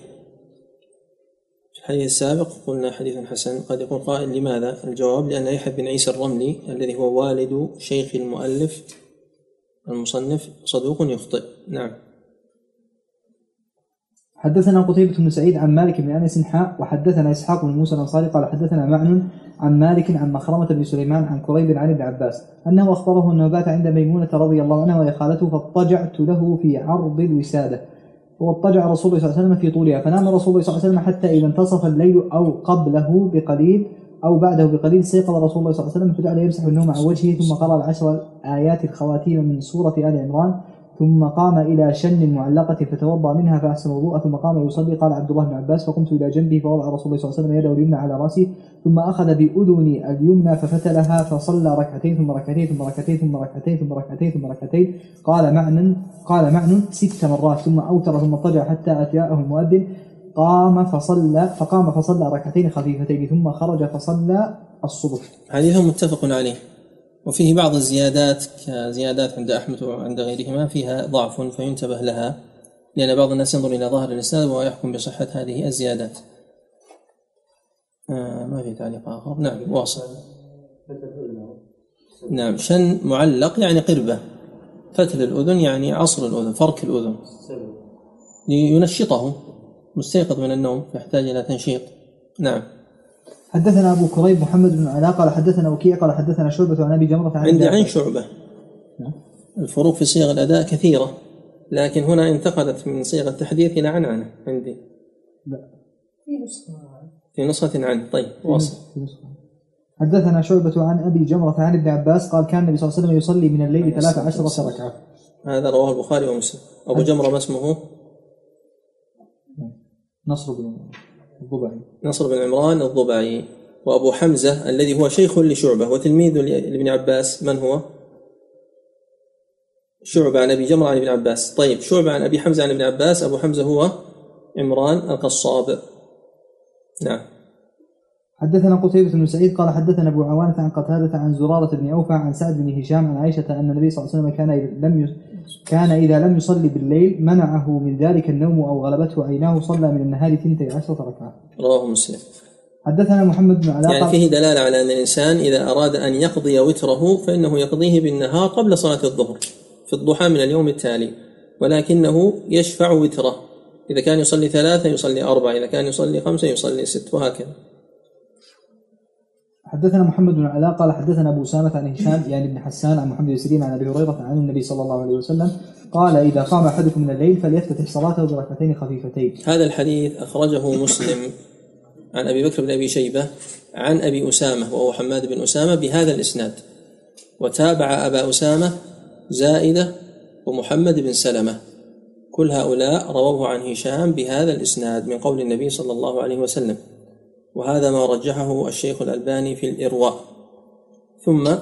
في الحديث السابق قلنا حديث حسن. قد يقول قائل لماذا؟ الجواب لأن يحيى بن عيسى الرملي الذي هو والد شيخ المؤلف المصنف صدوق يخطئ. نعم. حدثنا قتيبة بن سعيد عن مالك بن أنس حاء وحدثنا إسحاق بن موسى الأنصاري قال حدثنا معن عن مالك عن مخرمة بن سليمان عن كريب عن ابن عباس أنه أخبره انه بات عند ميمونة رضي الله عنها وهي خالته فاضطجعت له في عرض الوسادة. واضطجع رسول الله صلى الله عليه وسلم في طولها. فنام رسول الله صلى الله عليه وسلم حتى إذا انتصف الليل أو قبله بقليل أو بعده بقليل استيقظ رسول الله صلى الله عليه وسلم فجعل يمسح النوم عن وجهه ثم قرأ العشر آيات الخواتيم من سورة آل عمران. ثم قام إلى شن معلقة فتوضأ منها فأحسن الوضوء ثم قام يصلي. قال عبد الله بن عباس فقمت إلى جنبه فوضع رسول الله صلى الله عليه وسلم يده اليمنى على رأسي ثم أخذ بأذني اليمنى ففتلها فصلى ركعتين ثم ركعتين ثم ركعتين ثم ركعتين ثم ركعتين ثم ركعتين. قال معن قال معن ست مرات ثم أوتر ثم اضطجع حتى أتياه المؤذن. قام فصلى فقام فصلى ركعتين خفيفتين ثم خرج فصلى الصبح. حديث متفق عليه. وفيه بعض الزيادات كزيادات عند أحمد وعند غيرهما فيها ضعف فينتبه لها لأن بعض الناس ينظر إلى ظاهر الإسناد ويحكم بصحة هذه الزيادات. آه ما في تعليق آخر؟ نعم واصل. نعم شن معلق يعني قربة فتل الأذن يعني عصر الأذن فرك الأذن. لينشطه مستيقظ من النوم فيحتاج إلى تنشيط. نعم. حدثنا أبو كريب محمد بن علاء قال حدثنا وكيع قال حدثنا شعبة عن أبي جمرة عن عندي عين شعبة. الفروق في صيغ الأداء كثيرة لكن هنا انتقلت من صيغ التحديث إلى عنعنة عندي. لا. في نسخة. عن طيب واصل. حدثنا شعبة عن أبي جمرة عن ابن عباس قال كان النبي صلى الله عليه وسلم يصلي من الليل ثلاث عشرة ركعة. هذا رواه البخاري ومسلم. أبو جمرة ما اسمه؟ نصر بن الضبعي نصر بن عمران الضبعي وأبو حمزة الذي هو شيخ لشعبة وتلميذ لابن عباس. من هو؟ شعبة عن أبي جمرة عن ابن عباس. طيب شعبة عن أبي حمزة عن ابن عباس. أبو حمزة هو عمران القصاب. نعم. حدثنا قتيبة بن سعيد قال حدثنا أبو عوانة عن قتادة عن زرارة بن أوفى عن سعد بن هشام عن عائشة أن النبي صلى الله عليه وسلم كان لم كان إذا لم يصلي بالليل منعه من ذلك النوم أو غلبته عيناه صلى من النهار ثنتي عشرة ركعة. رواه مسلم. حدثنا محمد بن علاء يعني فيه دلالة على أن الإنسان إذا أراد أن يقضي وتره فإنه يقضيه بالنهار قبل صلاة الظهر في الضحى من اليوم التالي ولكنه يشفع وتره. إذا كان يصلي ثلاثة يصلي أربعة إذا كان يصلي خمسة يصلي ست وهكذا. حدثنا محمد بن علاء قال حدثنا أبو اسامه عن هشام يعني بن حسان عن محمد بن سيرين عن أبي هريرة عن النبي صلى الله عليه وسلم قال إذا قام أحدكم من الليل فليفتتح صلاته بركعتين خفيفتين. هذا الحديث أخرجه مسلم عن أبي بكر بن أبي شيبة عن أبي أسامة وهو حماد بن أسامة بهذا الإسناد. وتابع أبا أسامة زائدة ومحمد بن سلمة. كل هؤلاء رووه عن هشام بهذا الإسناد من قول النبي صلى الله عليه وسلم. وهذا ما رجحه الشيخ الألباني في الإرواء. ثم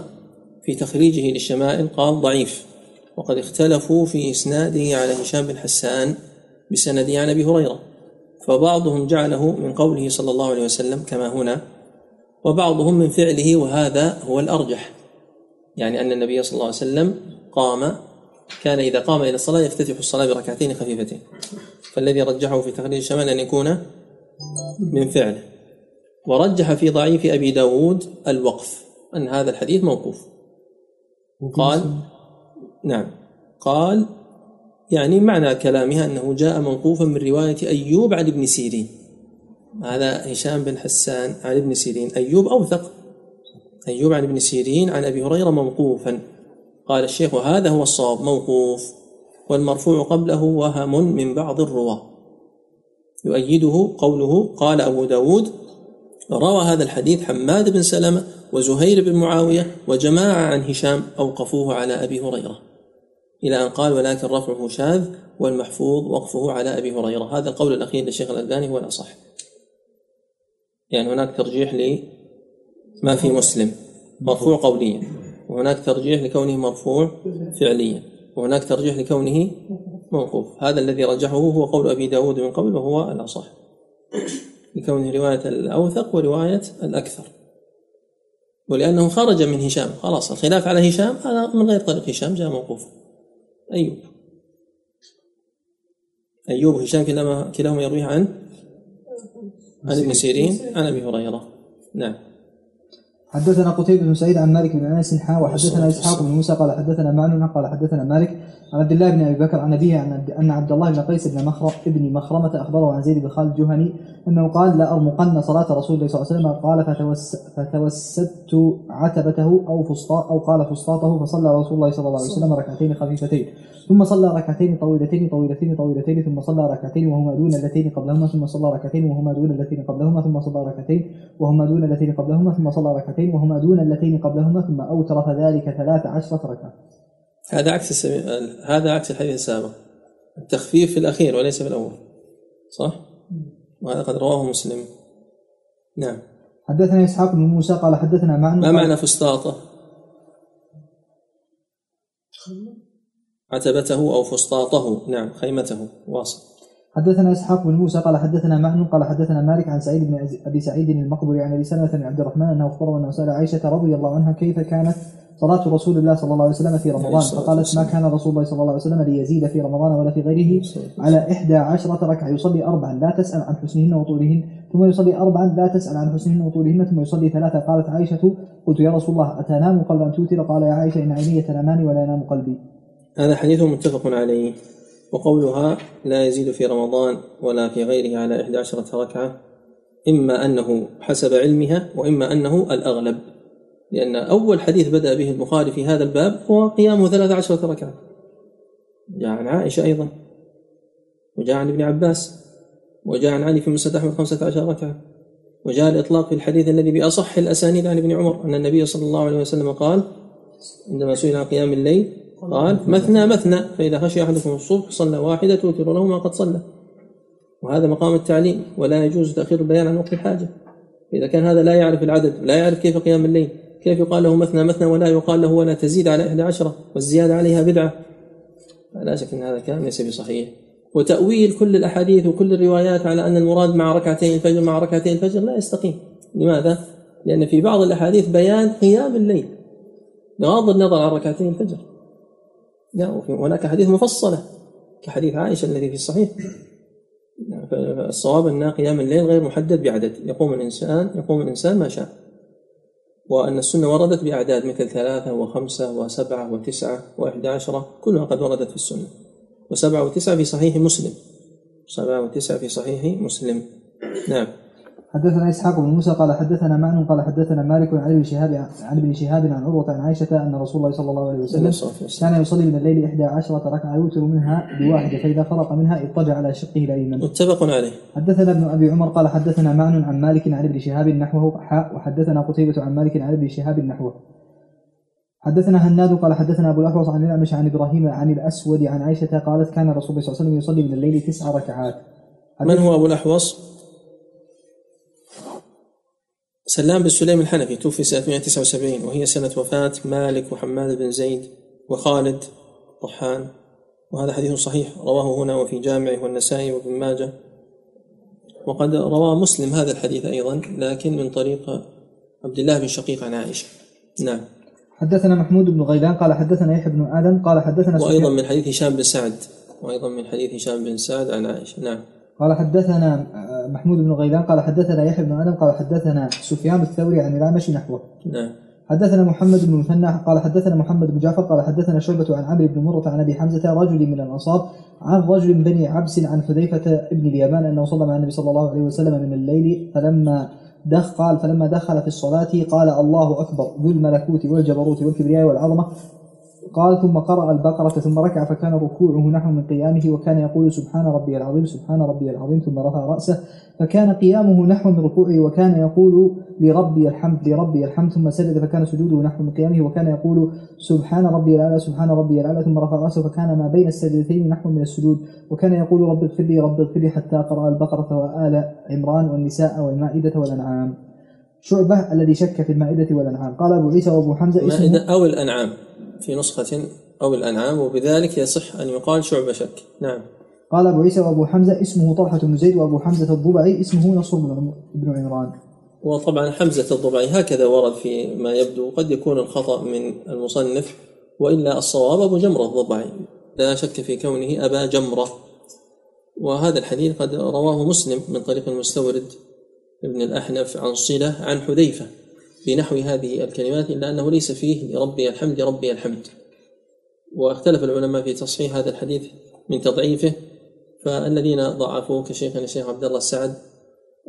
في تخريجه للشمائل قال ضعيف. وقد اختلفوا في إسناده على هشام بن حسان بسنده عن أبي هريرة. فبعضهم جعله من قوله صلى الله عليه وسلم كما هنا. وبعضهم من فعله وهذا هو الأرجح. يعني أن النبي صلى الله عليه وسلم قام كان إذا قام إلى الصلاة يفتتح الصلاة بركعتين خفيفتين. فالذي رجحه في تخريج الشمال أن يكون من فعله. ورجح في ضعيف أبي داود الوقف أن هذا الحديث موقوف. قال نعم. قال يعني معنى كلامها أنه جاء موقوفا من رواية أيوب عن ابن سيرين. هذا هشام بن حسان عن ابن سيرين. أيوب أوثق. أيوب عن ابن سيرين عن أبي هريرة موقوفا. قال الشيخ وهذا هو الصواب موقوف. والمرفوع قبله وهم من بعض الرواة. يؤيده قوله قال أبو داود روى هذا الحديث حماد بن سلمة وزهير بن معاوية وجماعة عن هشام أوقفوه على أبي هريرة. إلى أن قال ولكن رفعه شاذ والمحفوظ وقفه على أبي هريرة. هذا القول الأخير للشيخ الألباني هو الأصح. يعني هناك ترجيح لما في مسلم مرفوع قوليا. وهناك ترجيح لكونه مرفوع فعليا. وهناك ترجيح لكونه موقوف. هذا الذي رجحه هو قول أبي داود من قبل وهو الأصح. لكونه رواية الأوثق ورواية الأكثر. ولأنه خرج من هشام. خلاص الخلاف على هشام هذا من غير طريق هشام جاء موقوف. أيوب. أيوب وهشام كلاهما يرويه عن عن ابن سيرين عن أبي هريرة. نعم. حدثنا قتيبة بن سعيد عن مالك بن أنس حا وحدثنا إسحاق بن موسى قال حدثنا معن قال حدثنا مالك عن عبد الله بن أبي بكر عن أبيه عن أن عبد الله بن قيس بن مخرم ابن مخرمة أخبره عن زيد بن خالد الجهني أنه قال لا أرمقن صلاة رسول الله صلى الله عليه وسلم قال فتوس فتوسدت عتبته أو فسطاط أو قال فسطاطه فصلى رسول الله صلى الله عليه وسلم ركعتين خفيفتين ثم صلى ركعتين طويلتين طويلتين طويلتين ثم صلى ركعتين وهما دون اللتين قبلهما ثم صلى ركعتين وهما دون اللتين قبلهما ثم صلى ركعتين وهما دون اللتين قبلهما ثم صلى ركعتين وهما دون اللتين قبلهما ثم اوتر فذلك ثلاث عشرة ركعة. هذا عكس السبيل هذا عكس الحديث السابق. التخفيف في الأخير وليس في الأول. صح؟ وهذا قد رواه مسلم. نعم. حدثنا إسحاق بن موسى قال حدثنا معن ما معنى فسطاطة؟ عتبته أو فسطاطه؟ نعم خيمته واصل. حدثنا إسحاق بن موسى قال حدثنا معن قال حدثنا مالك عن سعيد بن أبي سعيد المقبري عن أبي سلمة بن عبد الرحمن أنه اخبره أنه سأل عائشة رضي الله عنها كيف كانت صلاة رسول الله صلى الله عليه وسلم في رمضان؟ فقالت ما. كان رسول الله صلى الله عليه وسلم ليزيد في رمضان ولا في غيره على إحدى عشرة ركعة. يصلي أربعا لا تسأل عن حسنهن وطولهن. ثم يصلي أربعا لا تسأل عن حسنهن وطولهن. ثم يصلي ثلاثة. قالت عائشة قلت يا رسول الله أتنام قبل أن توتر؟ قال يا عائشة إن عيني تنامان ولا ينام قلبي. هذا حديث متفق عليه. وقولها لا يزيد في رمضان ولا في غيره على إحدى عشرة ركعة إما أنه حسب علمها وإما أنه الأغلب لأن أول حديث بدأ به البخاري في هذا الباب هو قيامه ثلاث عشرة ركعة. جاء عن عائشة أيضا وجاء عن ابن عباس وجاء عن علي في مسند أحمد خمسة عشر ركعة وجاء الإطلاق في الحديث الذي بأصح الأسانيد عن ابن عمر أن النبي صلى الله عليه وسلم قال عندما سئل عن قيام الليل قال مثنى مثنى فإذا خشي أحدكم الصبح صلى واحدة توتر له ما قد صلى. وهذا مقام التعليم ولا يجوز تأخير البيان عن وقت الحاجة. إذا كان هذا لا يعرف العدد لا يعرف كيف قيام الليل كيف يقال له مثنى مثنى ولا يقال له ولا تزيد على إحدى عشرة والزيادة عليها بدعة. لا شك أن هذا كلام ليس بصحيح. وتأويل كل الأحاديث وكل الروايات على أن المراد مع ركعتين الفجر مع ركعتين الفجر لا يستقيم. لماذا؟ لأن في بعض الأحاديث بيان قيام الليل بغض النظر عن ركعتين الفجر. لا هناك حديث مفصلة كحديث عائشة الذي في الصحيح. فالصواب أن قيام الليل غير محدد بعدد. يقوم الإنسان يقوم الإنسان ما شاء. وأن السنة وردت بأعداد مثل ثلاثة وخمسة وسبعة وتسعة وإحدى عشرة كلها قد وردت في السنة. وسبعة وتسعة في صحيح مسلم. سبعة وتسعة في صحيح مسلم. نعم. حدثنا إسحاق بن موسى قال حدثنا معن قال حدثنا مالك عن ابن شهاب عن ابن شهاب عن عروة عن عائشة أن رسول الله صلى الله عليه وسلم كان يصلي من الليل إحدى عشرة ركعة يوتر منها بواحدة فإذا فرق منها اضطجع على شقه الايمن. متفق عليه. حدثنا ابن أبي عمر قال حدثنا معن عن مالك عن ابن شهاب نحوه حاء وحدثنا قتيبة عن مالك عن ابن شهاب نحوه. حدثنا هناد قال حدثنا أبو الأحوص عن الأعمش عن إبراهيم عن الأسود عن عائشة قالت كان رسول الله صلى الله عليه وسلم يصلي من الليل تسع ركعات. من هو أبو الأحوص؟ سلام بن سليم الحنفي توفي سنة 179 وهي سنة وفاة مالك وحماد بن زيد وخالد طحان. وهذا حديث صحيح رواه هنا وفي جامعه والنسائي وابن ماجه. وقد روى مسلم هذا الحديث أيضا لكن من طريق عبد الله بن شقيق عن عائشة. نعم. حدثنا محمود بن غيلان قال حدثنا يحيى بن آدم قال حدثنا وأيضا من حديث هشام بن سعد وأيضا من حديث هشام بن سعد عن عائشة. نعم. قال حدثنا محمود بن غيلان قال حدثنا يحيى بن آدم قال حدثنا سفيان الثوري عن الأعمش نحوه. نعم. حدثنا محمد بن مثنى قال حدثنا محمد بن جعفر قال حدثنا شعبة عن عمرو بن مرة عن أبي حمزة رجل من الأنصار عن رجل من بني عبس عن حذيفة ابن اليمان أنه صلى مع النبي صلى الله عليه وسلم من الليل فلما دخ قال فلما دخل في الصلاة قال الله أكبر ذو الملكوت والجبروت والكبرياء والعظمة قال ثم قرأ البقرة ثم ركع فكان ركوعه نحو من قيامه وكان يقول سبحان ربي العظيم سبحان ربي العظيم ثم رفع رأسه فكان قيامه نحو من ركوعه وكان يقول لربي الحمد لربي الحمد ثم سجد فكان سجوده نحو من قيامه وكان يقول سبحان ربي الأعلى سبحان ربي الأعلى ثم رفع رأسه فكان ما بين السجدتين نحو من السجود وكان يقول رب اغفر لي رب اغفر لي حتى قرأ البقرة وآل عمران والنساء والمائدة والأنعام. شعبة الذي شك في المائدة والأنعام. قال أبو عيسى وأبو حمزة المائدة أو الأنعام. في نسخة أو الأنعام وبذلك يصح أن يقال شعبة شك. نعم. قال أبو عيسى وأبو حمزة اسمه طلحة بن زيد وأبو حمزة الضبعي اسمه نصر بن عمران. وطبعا حمزة الضبعي هكذا ورد في ما يبدو قد يكون الخطأ من المصنف وإلا الصواب أبو جمرة الضبعي. لا شك في كونه أبا جمرة. وهذا الحديث قد رواه مسلم من طريق المستورد ابن الأحنف عن صلة عن حذيفة. بنحو هذه الكلمات إلا أنه ليس فيه لربي الحمد ربي الحمد. واختلف العلماء في تصحيح هذا الحديث من تضعيفه فالذين ضعفوه كشيخنا الشيخ عبد الله السعد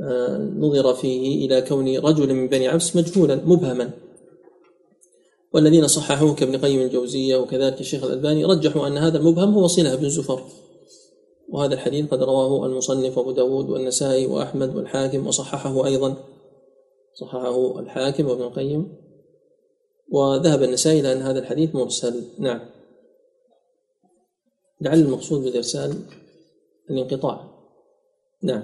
آه، نظر فيه إلى كون رجل من بني عبس مجهولا مبهما. والذين صححوه كابن قيم الجوزية وكذلك الشيخ الألباني رجحوا أن هذا المبهم هو صلة بن زفر. وهذا الحديث قد رواه المصنف أبو داود والنسائي وأحمد والحاكم وصححه أيضا. صححه الحاكم وابن القيم. وذهب النسائي إلى أن هذا الحديث مرسل. نعم. لعل المقصود بالإرسال الانقطاع. نعم.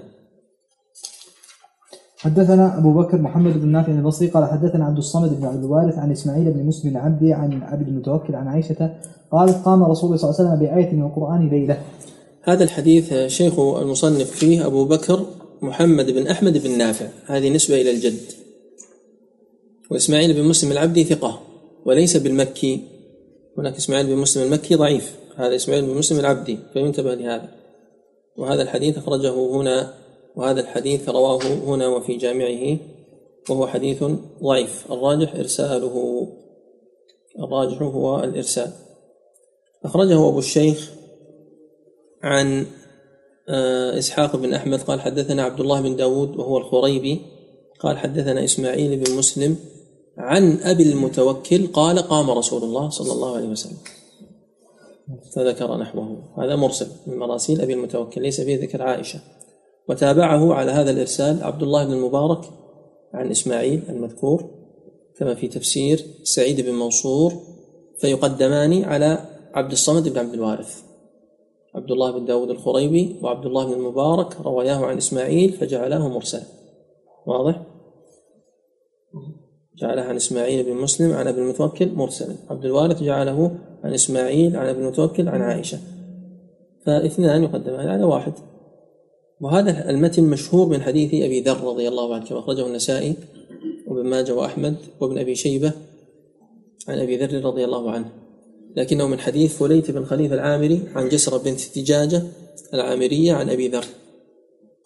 حدثنا أبو بكر محمد بن نافع البصري قال حدثنا عبد الصمد بن عبد الوارث عن إسماعيل بن مسلم العبدي عن عبد المتوكل عن عائشة قالت قام رسول الله صلى الله عليه وسلم بآية من القرآن ليلة. هذا الحديث شيخ المصنف فيه أبو بكر محمد بن أحمد بن نافع. هذه نسبة إلى الجد. وإسماعيل بن مسلم العبدي ثقة وليس بالمكي. هناك إسماعيل بن مسلم المكي ضعيف هذا إسماعيل بن مسلم العبدي فينتبه لهذا. وهذا الحديث أخرجه هنا وهذا الحديث رواه هنا وفي جامعه وهو حديث ضعيف. الراجح إرساله الراجح هو الإرسال. أخرجه أبو الشيخ عن آه، إسحاق بن أحمد قال حدثنا عبد الله بن داود وهو الخريبي قال حدثنا إسماعيل بن مسلم عن أبي المتوكل قال قام رسول الله صلى الله عليه وسلم. فذكر نحوه. هذا مرسل من مراسيل أبي المتوكل ليس فيه ذكر عائشة. وتابعه على هذا الإرسال عبد الله بن المبارك عن إسماعيل المذكور كما في تفسير سعيد بن منصور فيقدمان على عبد الصمد بن عبد الوارث. عبد الله بن داود الخريبي وعبد الله بن المبارك رواياه عن إسماعيل فجعلاه مرسل واضح؟ جعلها عن إسماعيل بن مسلم عن أبي المتوكل مرسلا. عبد الوارث جعله عن إسماعيل عن أبي المتوكل عن عائشة. فاثنان يقدمان على واحد. وهذا المتن مشهور من حديث أبي ذر رضي الله عنه كما أخرجه النسائي وابن ماجه وأحمد وابن أبي شيبة عن أبي ذر رضي الله عنه. لكنه من حديث فليت بن خليفة العامري عن جسرة بنت دجاجة العامرية عن أبي ذر.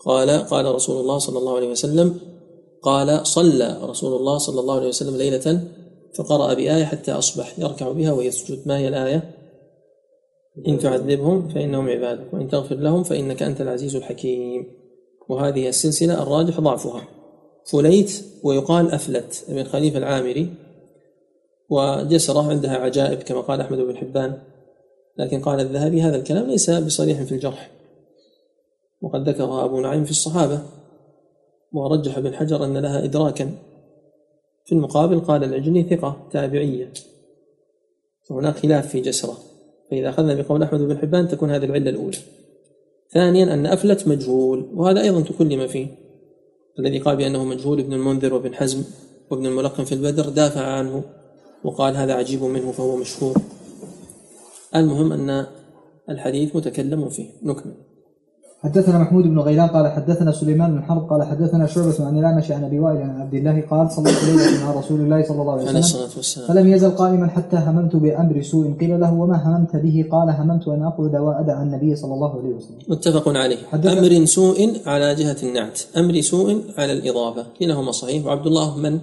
قال قال رسول الله صلى الله عليه وسلم قال صلى رسول الله صلى الله عليه وسلم ليلة فقرأ بآية حتى أصبح يركع بها ويسجد. ما هي الآية؟ إن تعذبهم فإنهم عبادك وإن تغفر لهم فإنك أنت العزيز الحكيم. وهذه السلسلة الراجح ضعفها. فليت ويقال أفلت ابن خليفة العامري وجسرة عندها عجائب كما قال أحمد بن حبان. لكن قال الذهبي هذا الكلام ليس بصريح في الجرح. وقد ذكر أبو نعيم في الصحابة. ورجح ابن حجر أن لها إدراكا. في المقابل قال العجلي ثقة تابعية. فهناك خلاف في جسرة. فإذا أخذنا بقول أحمد بن حبان تكون هذه العلة الأولى. ثانيا أن أفلت مجهول وهذا أيضا تكلم فيه. الذي قال بأنه مجهول ابن المنذر وابن حزم وابن الملقن في البدر دافع عنه وقال هذا عجيب منه فهو مشهور. المهم أن الحديث متكلم فيه. نكمل. حدثنا محمود بن غيلان قال حدثنا سليمان بن حرب قال حدثنا شعبة عن الأعمش عن أبي وائل عن عبد الله قال صليت ليلة مع رسول الله صلى الله عليه وسلم فلم يزل قائما حتى هممت بأمر سوء. قيل له وما هممت به قال هممت أن أقعد وأدع النبي صلى الله عليه وسلم. متفق عليه. أمر سوء على جهة النعت. أمر سوء على الإضافة. كلاهما صحيح. وعبد الله من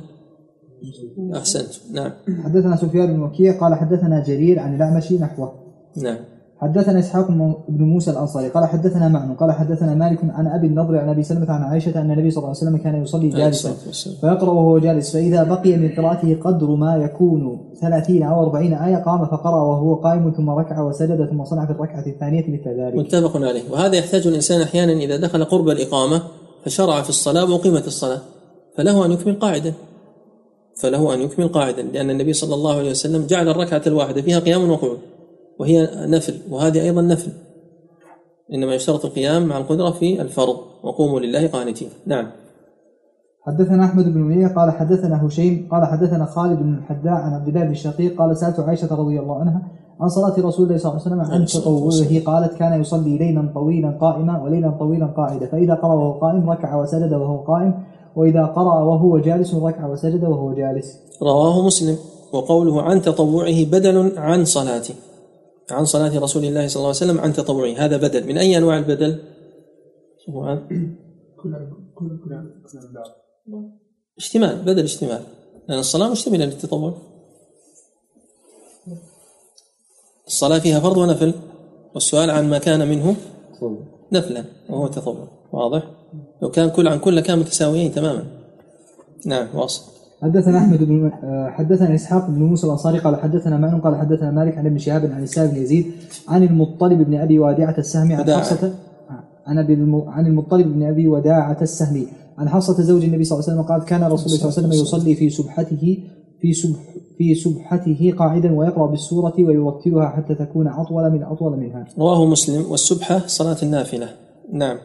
أحسنت. نعم. حدثنا سفيان بن وكيع قال حدثنا جرير عن الأعمش نحوه. نعم. حدثنا إسحاق بن موسى الأنصاري قال حدثنا معن قال حدثنا مالك عن أبي النضر عن أبي سلمة عن عائشة أن النبي صلى الله عليه وسلم كان يصلي جالسا فيقرأ وهو جالس فإذا بقي من قراءته قدر ما يكون ثلاثين أو أربعين آية قام فقرأ وهو قائم ثم ركع وسجد ثم صنع في الركعة الثانية مثل ذلك. متفق عليه. وهذا يحتاج الإنسان أحيانا إذا دخل قرب الإقامة فشرع في الصلاة وأقيمت الصلاة فله أن يكمل قاعدا. فله أن يكمل قاعدا لأن النبي صلى الله عليه وسلم جعل الركعة الواحدة فيها قيام وقعود. وهي نفل وهذه أيضا نفل. إنما يشترط القيام مع القدرة في الفرض وقوموا لله قانتين. نعم. حدثنا أحمد بن منيع قال حدثنا هشيم قال حدثنا خالد بن الحداء عن عبد الله بن الشقيق قال سألت عائشة رضي الله عنها عن صلاة رسول الله صلى الله عليه وسلم عن تطوعه. قالت كان يصلي ليلا طويلا قائما وليلا طويلا قاعدا فإذا قرأ وهو قائم ركع وسجد وهو قائم وإذا قرأ وهو جالس ركع وسجد وهو جالس. رواه مسلم. وقوله عن تطوعه بدل عن صلاته. عن صلاة رسول الله صلى الله عليه وسلم عن تطوعه. هذا بدل. من أي أنواع البدل؟ اشتمال بدل اشتمال لأن الصلاة مشتملة للتطوع. الصلاة فيها فرض ونفل. والسؤال عن ما كان منه نفلا وهو التطوع. واضح؟ لو كان كل عن كل كان متساويين تماما. نعم واصل. حدثنا أحمد بن آه، حدثنا إسحاق بن موسى الأنصاري قال حدثنا معن قال حدثنا مالك عن ابن شهاب عن اسحاق بن يزيد عن المطلب بن أبي وداعة السهمي عن. حفصة آه، عن. عن المطلب بن أبي وداعة السهمي عن حفصة زوج النبي صلى الله عليه وسلم قال كان رسول الله صلى الله عليه وسلم يصلي في سبحته في سبح في سبحته قاعدا ويقرأ بالسورة ويرتلها حتى تكون أطول من أطول منها. رواه مسلم والسبحة صلاة النافلة نعم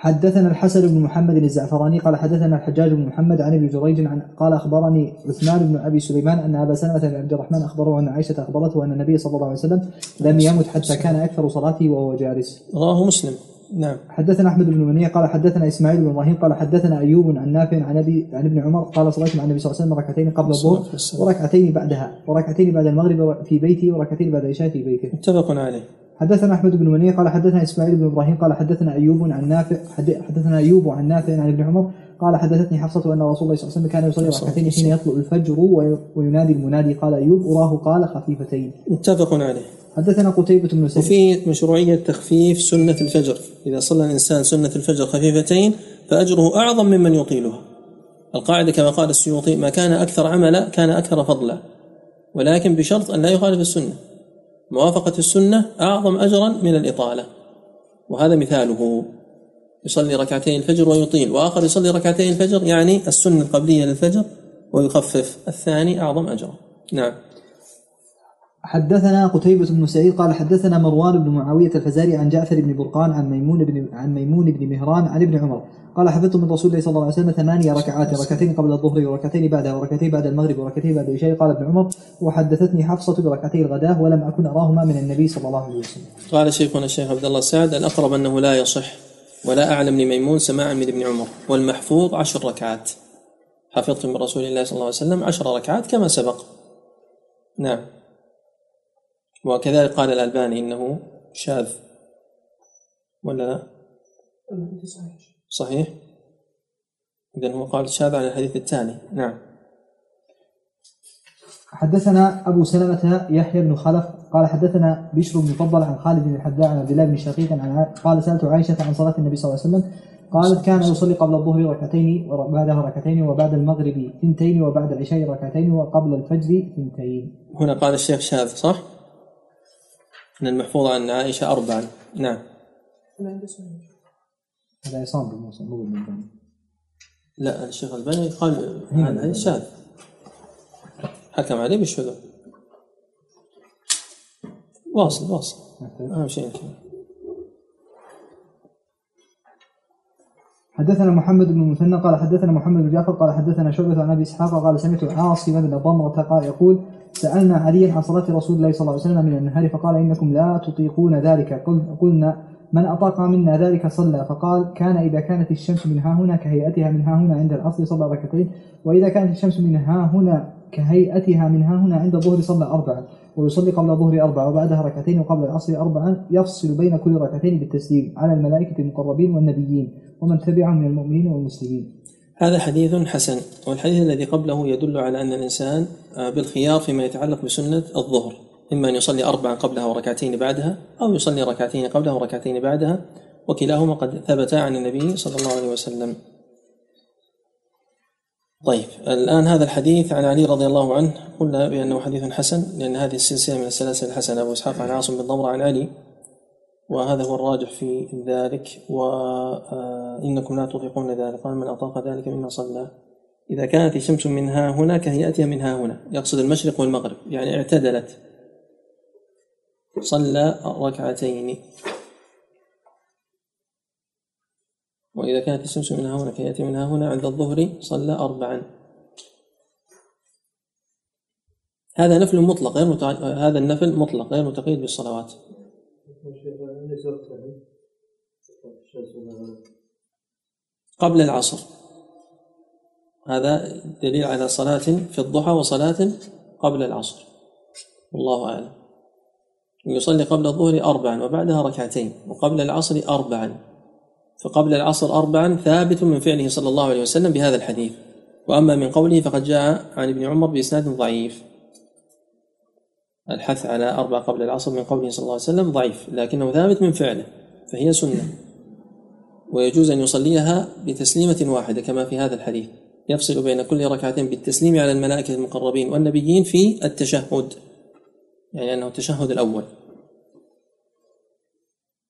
حدثنا الحسن بن محمد الزعفراني قال حدثنا الحجاج بن محمد عن ابن جريج عن قال أخبرني عثمان بن أبي سليمان أن أبا سلمة بن عبد الرحمن أخبره أن عائشة أخبرته أن النبي صلى الله عليه وسلم لم يمت حتى كان أكثر صلاته وهو جالس. رواه مسلم نعم حدثنا أحمد بن منيع قال حدثنا إسماعيل بن إبراهيم قال حدثنا أيوب عن نافع عن ابي عن ابن عمر قال صليت مع النبي صلى الله عليه وسلم ركعتين قبل الظهر. وركعتين بعدها وركعتين بعد المغرب في بيتي وركعتين بعد العشاء في بيته. متفق عليه حدثنا أحمد بن منيع قال حدثنا إسماعيل بن إبراهيم قال حدثنا أيوب عن نافع حد- حدثنا أيوب عن نافع عن ابن عمر قال حدثتني حفصة أن رسول الله صلى الله عليه وسلم كان يصلي ركعتين حين يطلع الفجر وي- وينادي المنادي قال أيوب أراه قال خفيفتين. متفق عليه. حدثنا قتيبة بن سعيد. وفي مشروعية تخفيف سنة الفجر. إذا صلى الإنسان سنة الفجر خفيفتين فأجره أعظم ممن يطيلها القاعدة كما قال السيوطي ما كان أكثر عملا كان أكثر فضلا. ولكن بشرط أن لا يخالف السنة. موافقة السنة أعظم أجرا من الإطالة. وهذا مثاله. يصلي ركعتين الفجر ويطيل. وآخر يصلي ركعتين الفجر يعني السنة القبلية للفجر ويخفف الثاني أعظم أجرا. نعم. حدثنا قتيبة بن سعيد قال حدثنا مروان بن معاوية الفزاري عن جعفر بن برقان عن ميمون بن عن ميمون بن مهران عن ابن عمر. قال حفظت من رسول الله صلى الله عليه وسلم ثمانية ركعات ركعتين قبل الظهر وركعتين بعدها وركعتين بعد المغرب وركعتين بعد العشاء. قال ابن عمر وحدثتني حفصة بركعتي الغداة ولم أكن أراهما من النبي صلى الله عليه وسلم. قال شيخنا الشيخ عبد الله السعد الأقرب أنه لا يصح ولا أعلم لميمون سماعا من ابن عمر والمحفوظ عشر ركعات. حفظت من رسول الله صلى الله عليه وسلم عشر ركعات كما سبق. نعم. وكذلك قال الألباني إنه شاذ ولا لا؟ صحيح إذا هو قال شاذ عن الحديث الثاني نعم حدثنا أبو سلمة يحيى بن خلف قال حدثنا بشر بن مفضل عن خالد بن الحذاء عن عبد الله بن شقيق عن قال سألت عائشة عن صلاة النبي صلى الله عليه وسلم قالت كان يصلي قبل الظهر ركعتين وبعدها ركعتين وبعد المغرب ثنتين وبعد العشاء ركعتين وقبل الفجر ثنتين هنا قال الشيخ شاذ صح؟ أن المحفوظ عن عائشة أربعا. نعم. هذا عصام بن موسى مو بن لا الشيخ الباني قال عن هذا شاذ حكم عليه بالشذوذ واصل واصل. أهم شيء. حدثنا محمد بن المثنى قال حدثنا محمد بن جعفر قال حدثنا شعبة عن أبي إسحاق قال سمعت عاصم بن ضمرة قال يقول سألنا عليا عن صلاة رسول الله صلى الله عليه وسلم من النهار فقال إنكم لا تطيقون ذلك. قل- قلنا من أطاق منا ذلك صلى. فقال كان إذا كانت الشمس من ها هنا كهيئتها من ها هنا عند العصر صلى ركعتين وإذا كانت الشمس من ها هنا كهيئتها من ها هنا عند الظهر صلى أربعا ويصلي قبل الظهر أربعة وبعدها ركعتين وقبل العصر أربعا يفصل بين كل ركعتين بالتسليم على الملائكة المقربين والنبيين. ومن تبعهم من المؤمنين والمسلمين. هذا حديث حسن والحديث الذي قبله يدل على أن الإنسان آه، بالخيار فيما يتعلق بسنة الظهر إما أن يصلي أربعا قبلها وركعتين بعدها أو يصلي ركعتين قبلها وركعتين بعدها وكلاهما قد ثبتا عن النبي صلى الله عليه وسلم. طيب الآن هذا الحديث عن علي رضي الله عنه قلنا بأنه حديث حسن لأن هذه السلسلة من السلاسل الحسنة. أبو إسحاق عن عاصم بن ضمرة عن علي. وهذا هو الراجح في ذلك وإنكم لا تطيقون ذلك قال من أطاق ذلك مما صلى. إذا كانت الشمس من ها هنا كهيئتها من ها هنا يقصد المشرق والمغرب يعني اعتدلت. صلى ركعتين وإذا كانت الشمس من ها هنا كهيئتها من ها هنا عند الظهر صلى أربعا. هذا نفل مطلق غير متع... هذا النفل مطلق غير متقيد بالصلوات. قبل العصر. هذا دليل على صلاة في الضحى وصلاة قبل العصر. والله أعلم. يصلي قبل الظهر أربعا وبعدها ركعتين وقبل العصر أربعا. فقبل العصر أربعا ثابت من فعله صلى الله عليه وسلم بهذا الحديث. وأما من قوله فقد جاء عن ابن عمر بإسناد ضعيف. الحث على أربع قبل العصر من قوله صلى الله عليه وسلم ضعيف لكنه ثابت من فعله فهي سنة. ويجوز أن يصليها بتسليمة واحدة كما في هذا الحديث. يفصل بين كل ركعتين بالتسليم على الملائكة المقربين والنبيين في التشهد يعني أنه التشهد الأول.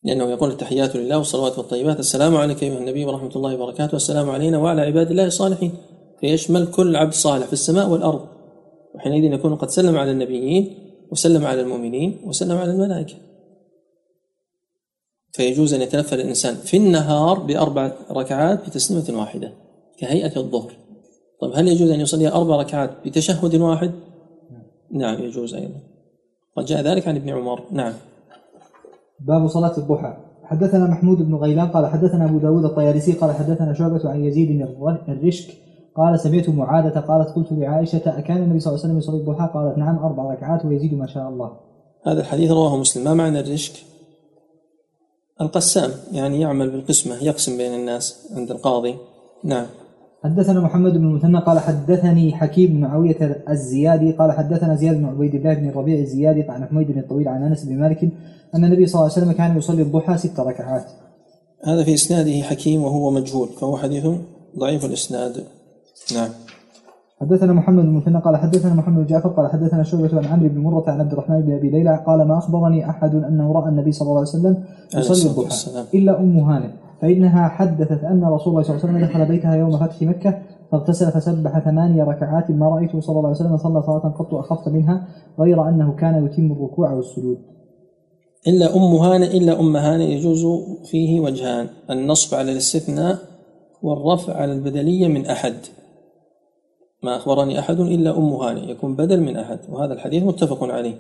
لأنه يقول التحيات لله والصلوات والطيبات. السلام عليك أيها النبي ورحمة الله وبركاته. والسلام علينا وعلى عباد الله الصالحين. فيشمل كل عبد صالح في السماء والأرض. وحينئذ يكون قد سلم على النبيين وسلم على المؤمنين وسلم على الملائكة. فيجوز أن يتنفل الإنسان في النهار بأربع ركعات بتسليمة واحدة كهيئة الظهر. طيب هل يجوز أن يصلي أربع ركعات بتشهد واحد؟ نعم يجوز أيضا. قد جاء ذلك عن ابن عمر. نعم. باب صلاة الضحى. حدثنا محمود بن غيلان قال حدثنا أبو داود الطيالسي قال حدثنا شعبة عن يزيد الر- الرشك قال سمعت معاذة قالت قلت لعائشة أكان النبي صلى الله عليه وسلم يصلي الضحى؟ قالت نعم أربع ركعات ويزيد ما شاء الله. هذا الحديث رواه مسلم. ما معنى الرشك القسام يعني يعمل بالقسمة يقسم بين الناس عند القاضي. نعم. حدثنا محمد بن المثنى قال حدثني حكيم بن معاوية الزيادي قال حدثنا زياد بن عبيد الله بن الربيع الزيادي عن حميد بن الطويل عن أنس بن مالك أن النبي صلى الله عليه وسلم كان يصلي الضحى ست ركعات. هذا في إسناده حكيم وهو مجهول فهو حديث ضعيف الإسناد. نعم. حدثنا محمد بن المثنى قال حدثنا محمد بن جعفر قال حدثنا شعبة عن عمرو بن مرة عن عبد الرحمن بن أبي ليلى قال ما أخبرني أحد أنه رأى النبي صلى الله عليه وسلم يصلي الضحى. إلا أم هانئ فإنها حدثت أن رسول الله صلى الله عليه وسلم دخل بيتها يوم فتح مكة فاغتسل فسبح ثمانية ركعات ما رأيته صلى الله عليه وسلم صلى صلاة قط أخف منها غير أنه كان يتم الركوع والسجود. إلا أم هانئ إلا أم هانئ يجوز فيه وجهان النصب على الاستثناء والرفع على البدلية من أحد. ما أخبرني أحد إلا أم هانئ يكون بدل من أحد وهذا الحديث متفق عليه.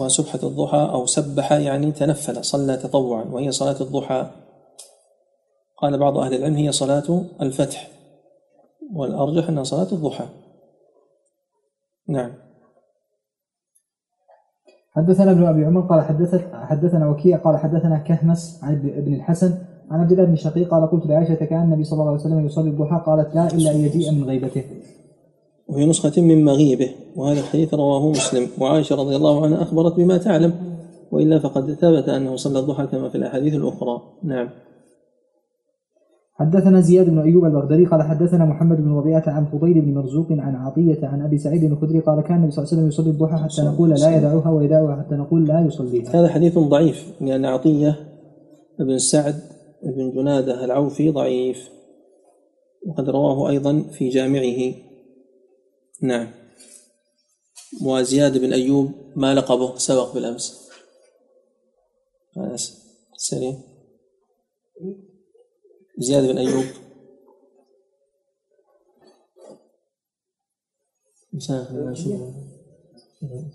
وسبحة الضحى أو سبح يعني تنفل صلى تطوعا وهي صلاة الضحى. قال بعض أهل العلم هي صلاة الفتح والأرجح أنها صلاة الضحى. نعم. حدثنا ابن أبي عمر قال حدثت حدثنا وكيع قال حدثنا كهمس عن ابن الحسن عن عبد الله بن شقيق قال قلت لعائشة كأن النبي صلى الله عليه وسلم يصلي الضحى قالت لا إلا أن يجيء من غيبته. وفي نسخة من مغيبه وهذا الحديث رواه مسلم وعائشة رضي الله عنها أخبرت بما تعلم وإلا فقد ثبت أنه صلى الضحى كما في الأحاديث الأخرى نعم حدثنا زياد بن أيوب البغدادي قال حدثنا محمد بن ربيعة عن فضيل بن مرزوق عن عطية عن أبي سعيد الخدري قال كان النبي صلى الله عليه وسلم يصلي الضحى حتى نقول لا يدعوها ويدعوها حتى نقول لا يصليها. هذا حديث ضعيف لأن عطية بن سعد بن جنادة العوفي ضعيف وقد رواه أيضا في جامعه. نعم. وزياد بن أيوب ما لقبه سبق بالأمس. هذا سريع زياد بن أيوب. مساء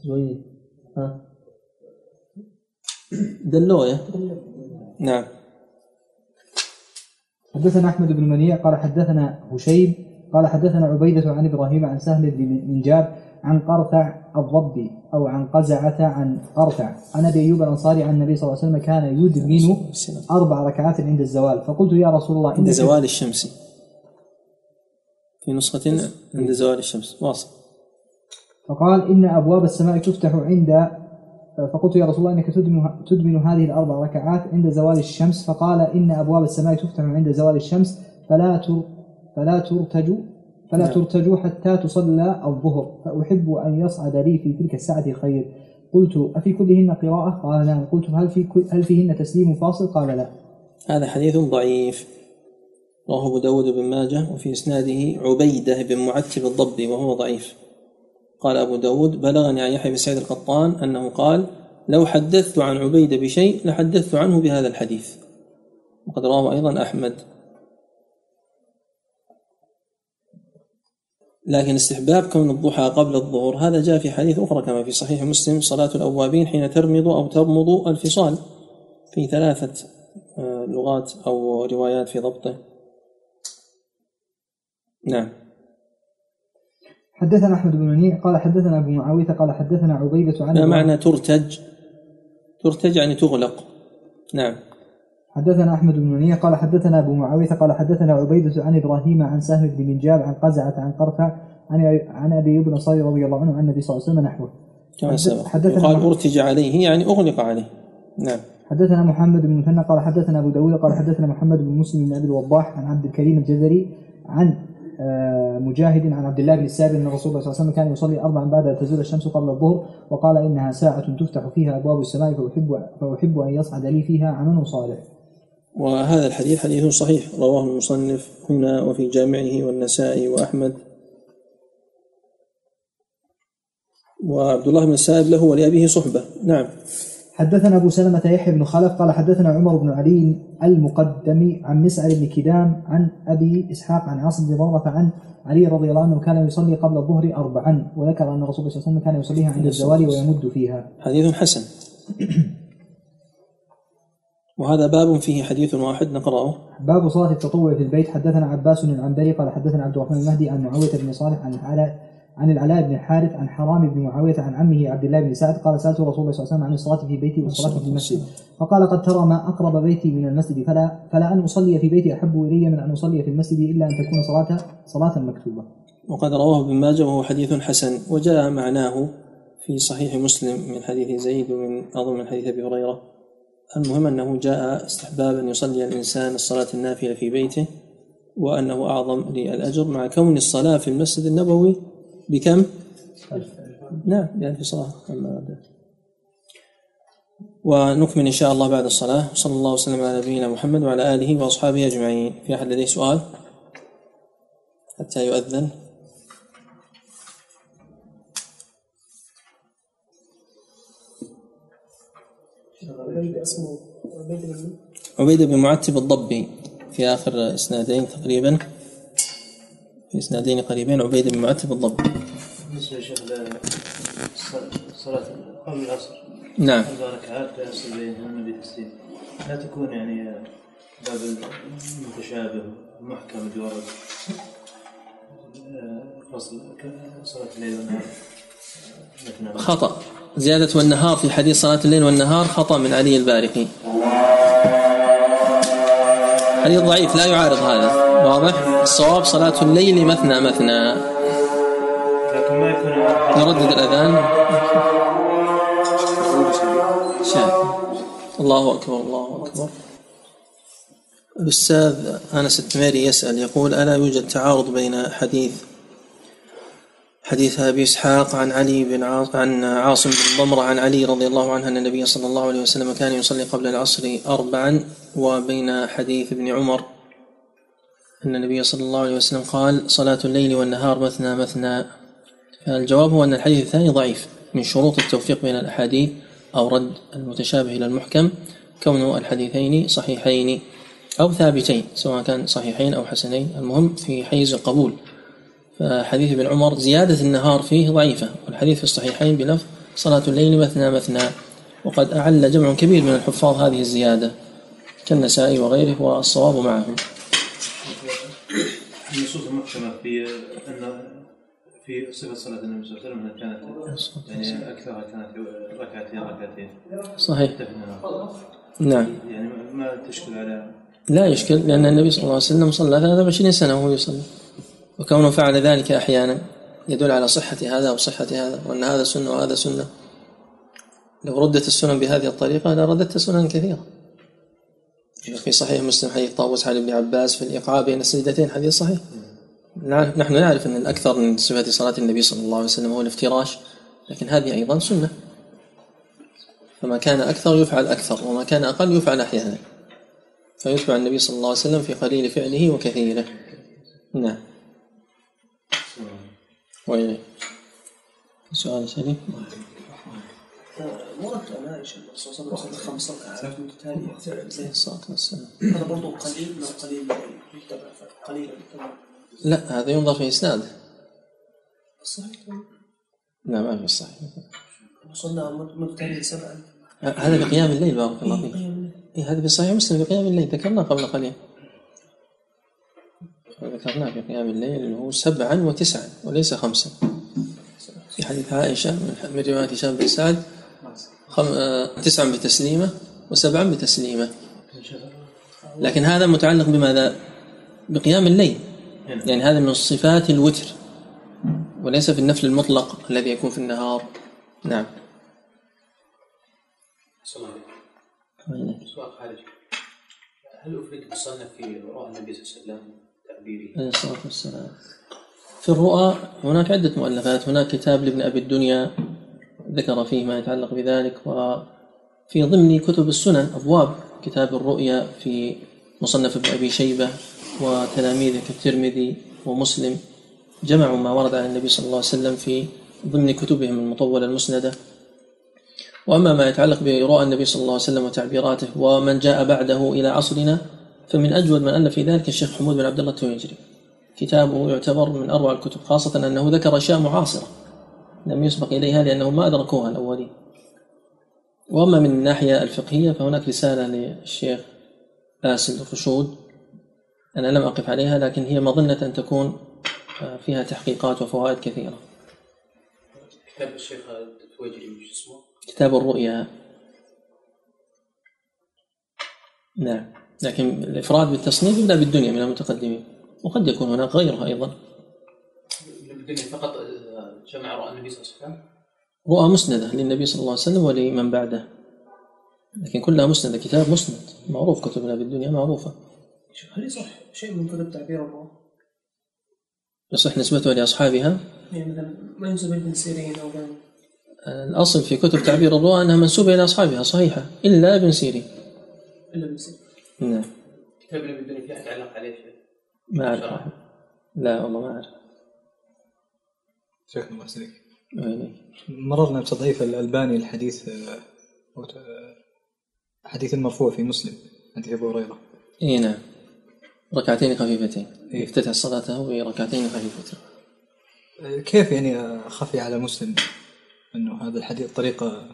زويد ها؟ دلوية نعم. حدثنا أحمد بن منيع قال حدثنا هشيم قال حدثنا عبيدة عن إبراهيم عن سهل بن منجاب عن قرثع الضبي أو عن قزعة عن قرثع. عن أبي أيوب الأنصاري عن النبي صلى الله عليه وسلم كان يدمن أربع ركعات عند الزوال. فقلت يا رسول الله عند زوال الشمس. في نسخة عند زوال الشمس. واصل. فقال إن أبواب السماء تفتح عند فقلت يا رسول الله إنك تدمن, تدمن هذه الأربع ركعات عند زوال الشمس. فقال إن أبواب السماء تفتح عند زوال الشمس فلا تر فلا ترتج فلا نعم. ترتج حتى تصلى الظهر. فأحب أن يصعد لي في تلك الساعة خير قلت أفي كلهن قراءة؟ قال نعم. قلت هل في كل- هل فيهن تسليم فاصل؟ قال لا. هذا حديث ضعيف. رواه أبو داود بن ماجه وفي إسناده عبيدة بن معتب الضبي وهو ضعيف. قال أبو داود بلغني عن يحيى بن سعيد القطان أنه قال لو حدثت عن عبيدة بشيء لحدثت عنه بهذا الحديث. وقد رواه أيضا أحمد. لكن استحباب كون الضحى قبل الظهر هذا جاء في حديث أخرى كما في صحيح مسلم صلاة الأوابين حين ترمض أو ترمض الفصال. في ثلاثة آه، لغات أو روايات في ضبطه. نعم. حدثنا أحمد بن منيع قال حدثنا أبو معاوية قال حدثنا عبيدة عن ما معنى ترتج؟ ترتج يعني تغلق. نعم. حدثنا أحمد بن منيع قال حدثنا أبو معاوية قال حدثنا عبيدة عن إبراهيم عن سهل بن منجاب عن قزعة عن قرفع عن عن أبي ايوب الانصاري رضي الله عنه عن النبي صلى الله عليه وسلم نحوه. كما حدث- سبق. حدثنا يقال مح- أرتج عليه يعني أغلق عليه. نعم. حدثنا محمد بن مثنى قال حدثنا أبو داود قال حدثنا محمد بن مسلم بن أبي الوضاح عن عبد الكريم الجزري عن مجاهد عن عبد الله بن السائب أن رسول الله صلى الله عليه وسلم كان يصلي اربعا بعد تزول الشمس قبل الظهر وقال إنها ساعة تفتح فيها أبواب السماء فاحب فأحب أن يصعد لي فيها عمل صالح. وهذا الحديث حديث صحيح رواه المصنف هنا وفي جامعه والنسائي وأحمد. وعبد الله بن السائب له ولأبيه صحبة. نعم. حدثنا أبو سلمة يحيى بن خلف قال حدثنا عمر بن علي المقدم عن مسعر بن كدام عن أبي إسحاق عن عاصم بن ضمره عن علي رضي الله عنه كان يصلي قبل الظهر اربعا وذكر أن الرسول صلى الله عليه وسلم كان يصليها عند الزوال ويمد فيها. حديث حسن. وهذا باب فيه حديث واحد نقرأه. باب صلاة التطوع في البيت. حدثنا عباس العنبري قال حدثنا عبد الرحمن المهدي عن معاوية بن صالح عن العلاء عن العلاء بن الحارث عن حرام بن معاوية عن عمه عبد الله بن سعد قال سألت رسول الله صلى الله عليه وسلم عن الصلاة في بيتي والصلاة في المسجد فقال قد ترى ما أقرب بيتي من المسجد فلا فلا أن أصلي في بيتي أحب إلي من أن أصلي في المسجد إلا أن تكون صلاة صلاة مكتوبة. وقد رواه ابن ماجه وهو حديث حسن وجاء معناه في صحيح مسلم من حديث زيد ومن أظن من حديث أبي هريرة المهم أنه جاء استحباب أن يصلي الإنسان الصلاة النافلة في بيته وأنه أعظم للأجر مع كون الصلاة في المسجد النبوي بكم؟ نعم بألف صلاة أما بعد. ونكمل إن شاء الله بعد الصلاة. صلى الله وسلم على نبينا محمد وعلى آله وأصحابه أجمعين. في أحد لديه سؤال؟ حتى يؤذن. عبيد بن معتب الضبي في آخر إسنادين تقريبا. في إسنادين قريبين عبيد بن معتب الضبي بالنسبة لشيخ الصلاه قبل العصر. نعم. أربع ركعات لا يصل بينهن بتسليم لا تكون يعني باب المتشابه المحكم اللي ورد فصل صلاة الليل والنهار. خطأ. زيادة والنهار في حديث صلاة الليل والنهار خطأ من علي البارقي حديث ضعيف لا يعارض هذا. واضح. الصواب صلاة الليل مثنى مثنى. لكن ما يكون نردد الأذان. الله أكبر الله أكبر. الأستاذ أنس التميري يسأل يقول ألا يوجد تعارض بين حديث حديث أبي إسحاق عن علي بن عاص عن عاصم بن ضمرة عن علي رضي الله عنه أن النبي صلى الله عليه وسلم كان يصلي قبل العصر أربعا وبين حديث ابن عمر أن النبي صلى الله عليه وسلم قال صلاة الليل والنهار مثنى مثنى. فالجواب هو أن الحديث الثاني ضعيف من شروط التوفيق بين الأحاديث أو رد المتشابه إلى المحكم كون الحديثين صحيحين أو ثابتين سواء كان صحيحين أو حسنين. المهم في حيز القبول. فحديث ابن عمر زيادة النهار فيه ضعيفة والحديث في الصحيحين بلفظ صلاة الليل مثنى مثنى. وقد أعل جمع كبير من الحفاظ هذه الزيادة كالنسائي وغيره والصواب معهم. النصوص المحكمة في أن في صفة صلاة النبي صلى الله عليه وسلم أنها كانت يعني أكثرها كانت ركعتين ركعتين؟ صحيح. نعم. يعني ما- تشكل على لا يشكل لأن النبي صلى الله عليه وسلم صلى 23 سنة وهو يصلي. وكونه فعل ذلك أحيانا يدل على صحة هذا وصحة هذا وأن هذا سنة وهذا سنة. لو ردت السنن بهذه الطريقة لرددت سنن كثيرة. في صحيح مسلم حديث طاووس عن ابن عباس في الإيقاع بين السجدتين حديث صحيح. نحن نعرف أن الأكثر من صفة صلاة النبي صلى الله عليه وسلم هو الافتراش لكن هذه أيضا سنة. فما كان أكثر يفعل أكثر وما كان أقل يفعل أحيانا. فيتبع النبي صلى الله عليه وسلم في قليل فعله وكثيره. نعم. وإليه سؤال سليم. ورد عن عائشة الرسول صلى الله عليه وسلم خمس ركعات متتالية عليه الصلاة والسلام هذا برضو قليل من القليل يتبع يتبع لا هذا ينظر في إسناده الصحيح لا ما في الصحيح وصلنا متتالية سبعا هذا في قيام الليل بارك الله فيك. إيه هذا صحيح مسلم في قيام الليل. ذكرناه قبل قليل. ذكرناه في قيام الليل اللي هو سبعا وتسعا وليس خمسا. في حديث عائشة من رواية هشام بن سعد خم... آه، تسعا بتسليمة وسبعا بتسليمة. لكن هذا متعلق بماذا؟ بقيام الليل. يعني هذا من صفات الوتر وليس في النفل المطلق الذي يكون في النهار. نعم. سؤال خارجي. هل أفرد مصنف في رؤى النبي صلى الله عليه وسلم تعبيري عليه الصلاة والسلام. في الرؤى هناك عدة مؤلفات. هناك كتاب لابن أبي الدنيا ذكر فيه ما يتعلق بذلك وفي ضمن كتب السنن أبواب كتاب الرؤيا في مصنف ابن أبي شيبة وتلاميذه كالترمذي ومسلم جمعوا ما ورد عن النبي صلى الله عليه وسلم في ضمن كتبهم المطولة المسندة. وأما ما يتعلق برؤى النبي صلى الله عليه وسلم وتعبيراته ومن جاء بعده إلى عصرنا فمن أجود من ألف في ذلك الشيخ حمود بن عبد الله التويجري. كتابه يعتبر من أروع الكتب خاصة أنه ذكر أشياء معاصرة. لم يسبق إليها لأنهم ما أدركوها الأولين. وأما من الناحية الفقهية فهناك رسالة للشيخ باسل الرشود أنا لم أقف عليها لكن هي مظنة أن تكون آه، فيها تحقيقات وفوائد كثيرة. كتاب الشيخ التويجري اسمه؟ كتاب الرؤيا. نعم. لكن الإفراد بالتصنيف يبدأ بالدنيا من المتقدمين وقد يكون هناك غيرها أيضا. الدنيا فقط جمع رؤى النبي صلى الله عليه وسلم؟ رؤى مسندة للنبي صلى الله عليه وسلم ولمن بعده. لكن كلها مسندة كتاب مسند معروف كتبنا بالدنيا معروفة. هل يصح شيء من كتب تعبير الروح؟ يصح نسبتها لأصحابها؟ يعني مثلا ما ينسب ابن سيرين أو غيره. الأصل في كتب تعبير الرؤى أنها منسوبة إلى أصحابها صحيحة إلا ابن سيرين. إلا ابن سيرين. نعم. كتاب النبي الدنيا في أحد علق عليه شيء؟ ما أعرف لا والله ما أعرف. شيخ الله ويلي. مررنا بتضعيف الألباني الحديث آه، آه، حديث المرفوع في مسلم حديث أبو هريرة. إي نعم. ركعتين خفيفتين. إيه. يفتتح صلاته بركعتين خفيفتين. آه، كيف يعني خفي على مسلم أنه هذا الحديث طريقة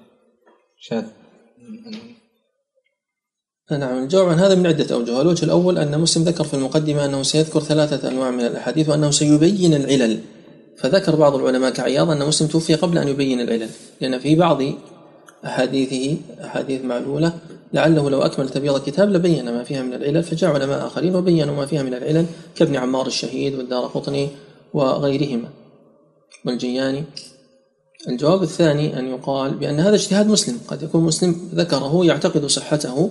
شاذ نعم الجواب عن هذا من عدة أوجه. الوجه الأول أن مسلم ذكر في المقدمة أنه سيذكر ثلاثة أنواع من الأحاديث وأنه سيبين العلل. فذكر بعض العلماء كعياض أن مسلم توفي قبل أن يبين العلل لأن في بعض أحاديثه أحاديث معلولة لعله لو أكمل تبيض الكتاب لبين ما فيها من العلل فجاء علماء آخرين وبينوا ما فيها من العلل كابن عمار الشهيد والدار قطني وغيرهما. والجياني. الجواب الثاني أن يقال بأن هذا اجتهاد مسلم قد يكون مسلم ذكره يعتقد صحته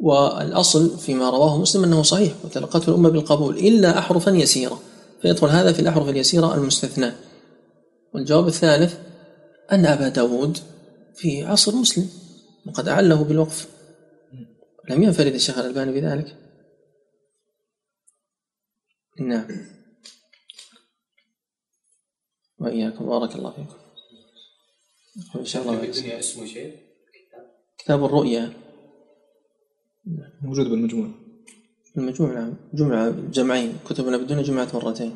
والأصل فيما رواه مسلم أنه صحيح وتلقته الأمة بالقبول إلا أحرفا يسيرة فيدخل هذا في الأحرف اليسيرة المستثنى. والجواب الثالث أن أبا داود في عصر مسلم وقد أعله بالوقف. لم ينفرد الشيخ الألباني بذلك. نعم. وإياكم. بارك الله فيكم. إن شاء الله. في الدنيا اسمه شيء كتاب الرؤيا. موجود بالمجموع. المجموع جمعة جمعين كتبنا بالدنيا جمعت مرتين.